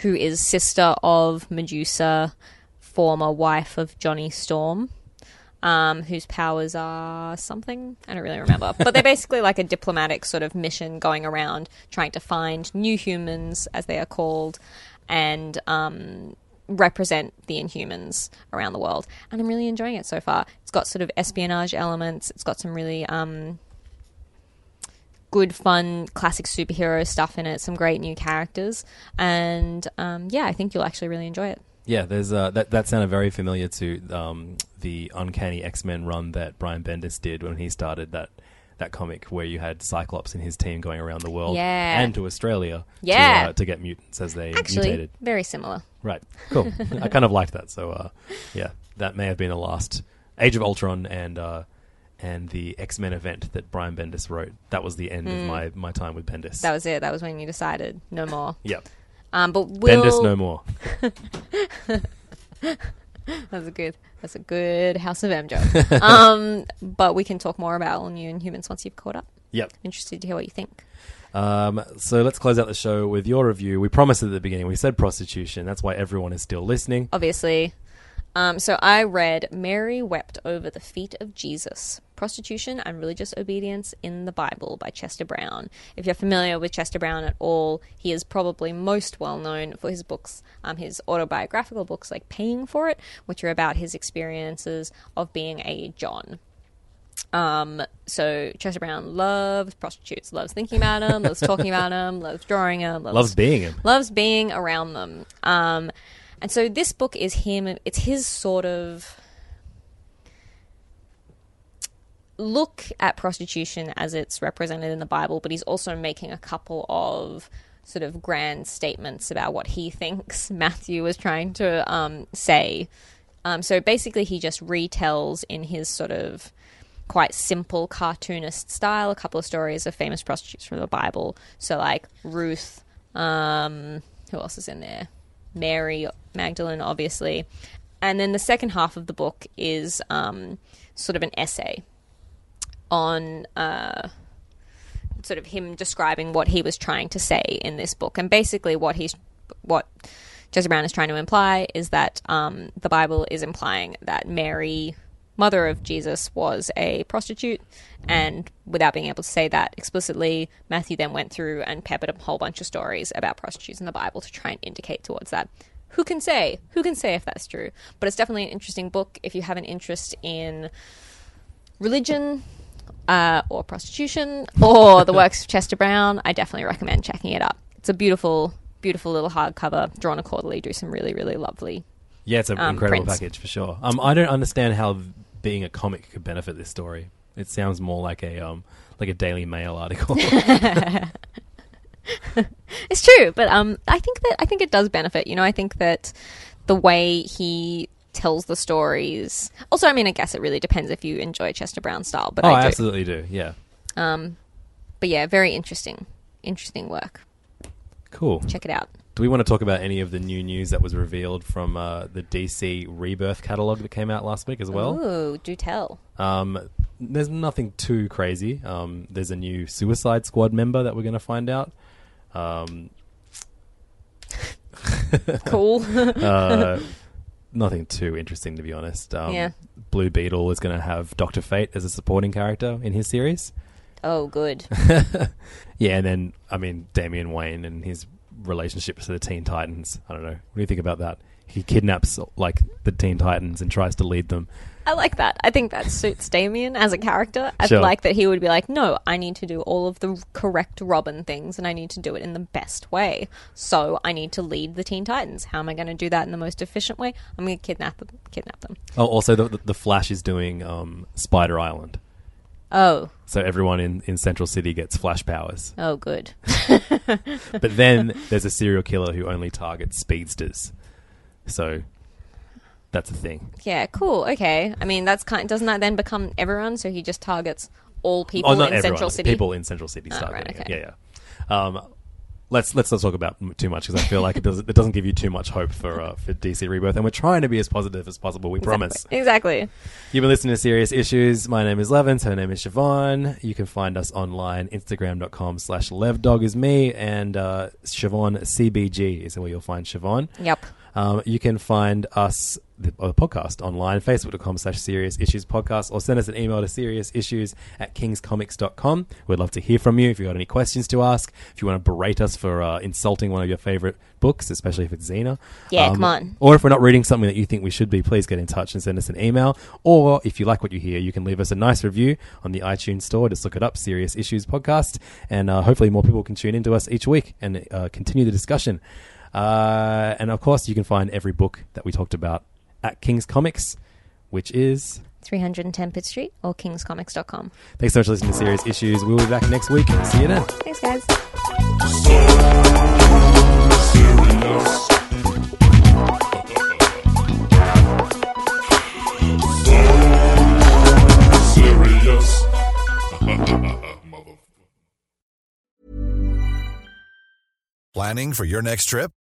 who is sister of Medusa, former wife of Johnny Storm. Um, whose powers are something I don't really remember, but they're basically like a diplomatic sort of mission going around trying to find new humans, as they are called, and um, represent the Inhumans around the world. And I'm really enjoying it so far. It's got sort of espionage elements. It's got some really um, good, fun, classic superhero stuff in it. Some great new characters, and um, yeah, I think you'll actually really enjoy it. Yeah, there's uh, that. That sounded very familiar to um, the Uncanny X Men run that Brian Bendis did when he started that that comic, where you had Cyclops and his team going around the world Yeah. and to Australia, Yeah. to, uh, to get mutants as they Actually, mutated. very similar. Right, cool. I kind of liked that. So, uh, yeah, that may have been the last Age of Ultron and uh, and the X Men event that Brian Bendis wrote. That was the end of my my time with Bendis. Mm. That was it. That was when you decided no more. yep. Um, but we'll, Bendis no more. That's a good. That's a good House of M joke. um, but we can talk more about All New Inhumans once you've caught up. Yep. Interested to hear what you think. Um, so let's close out the show with your review. We promised at the beginning. We said prostitution. That's why everyone is still listening. Obviously. Um, so I read Mary Wept Over the Feet of Jesus Prostitution and Religious Obedience in the Bible by Chester Brown. If you're familiar with Chester Brown at all, he is probably most well known for his books, um, his autobiographical books like Paying for It, which are about his experiences of being a John. Um, so Chester Brown loves prostitutes, loves thinking about them, loves talking about them, loves drawing them, loves, Loves being him. loves being around them. Um, and so this book is him. It's his sort of look at prostitution as it's represented in the Bible, but he's also making a couple of sort of grand statements about what he thinks Matthew was trying to um, say. Um, so basically, he just retells in his sort of quite simple cartoonist style a couple of stories of famous prostitutes from the Bible. So, like Ruth, um, who else is in there? Mary Magdalene, obviously. And then the second half of the book is um, sort of an essay on uh, sort of him describing what he was trying to say in this book. And basically, what he's what Chester Brown is trying to imply is that um, the Bible is implying that Mary, mother of Jesus, was a prostitute. And without being able to say that explicitly, Matthew then went through and peppered a whole bunch of stories about prostitutes in the Bible to try and indicate towards that. Who can say? Who can say if that's true? But it's definitely an interesting book if you have an interest in religion uh, or prostitution or the works of Chester Brown. I definitely recommend checking it up. It's a beautiful, beautiful little hardcover Drawn and Quarterly. Do some really, really lovely. Yeah, it's an Um, incredible prints. package for sure. Um, I don't understand how being a comic could benefit this story. It sounds more like a um, like a Daily Mail article. It's true, but um, I think that I think it does benefit. You know, I think that the way he tells the stories. Also, I mean, I guess it really depends if you enjoy Chester Brown style, but oh, I I absolutely do. Yeah, Um, but yeah, very interesting, interesting work. cool. Check it out. Do we want to talk about any of the new news that was revealed from uh, the DC Rebirth catalog that came out last week as well? Ooh, do tell. Um, there's nothing too crazy. Um, there's a new Suicide Squad member that we're going to find out. Um, Cool. uh, nothing too interesting, to be honest. Um, Yeah. Blue Beetle is going to have Doctor Fate as a supporting character in his series. oh, good. Yeah, and then I mean Damian Wayne and his relationship to the Teen Titans. I don't know. What do you think about that? He kidnaps like the Teen Titans and tries to lead them. I like that. I think that suits Damian as a character. I Sure. like that he would be like, no, I need to do all of the correct Robin things and I need to do it in the best way. So I need to lead the Teen Titans. How am I going to do that in the most efficient way? I'm going to kidnap them. Kidnap them. Oh, also the the Flash is doing um, Spider Island, Oh, so everyone in in Central City gets Flash powers. oh, good. But then there's a serial killer who only targets speedsters. So that's a thing. Yeah, cool. Okay. I mean, that's kind. Doesn't that then become everyone? So he just targets all people oh, not in everyone. Central City. People in Central City Oh, start right, okay. it. Yeah, yeah. Um, let's let's not talk about too much because I feel like it doesn't it doesn't give you too much hope for uh, for DC Rebirth, and we're trying to be as positive as possible. We promise. Exactly. You've been listening to Serious Issues. My name is Levins. Her name is Siobhan. You can find us online. Instagram.com slash levdog is me. And uh, Siobhan CBG is where you'll find Siobhan. Yep. Um, you can find us, the, or the podcast, online, facebook.com slash serious issues podcast, or send us an email to serious issues at kingscomics.com. We'd love to hear from you if you've got any questions to ask, if you want to berate us for uh, insulting one of your favorite books, especially if it's Xena. Um, Yeah, come on. Or if we're not reading something that you think we should be, please get in touch and send us an email. Or if you like what you hear, you can leave us a nice review on the iTunes store. Just look it up, Serious Issues Podcast, and uh, hopefully more people can tune into us each week and uh, continue the discussion. Uh, and of course, you can find every book that we talked about at King's Comics, which is. 310 Pitt Street or kingscomics.com. Thanks so much for listening to Serious Issues. We'll be back next week. See you then. Thanks, guys. Serious. Planning for your next trip?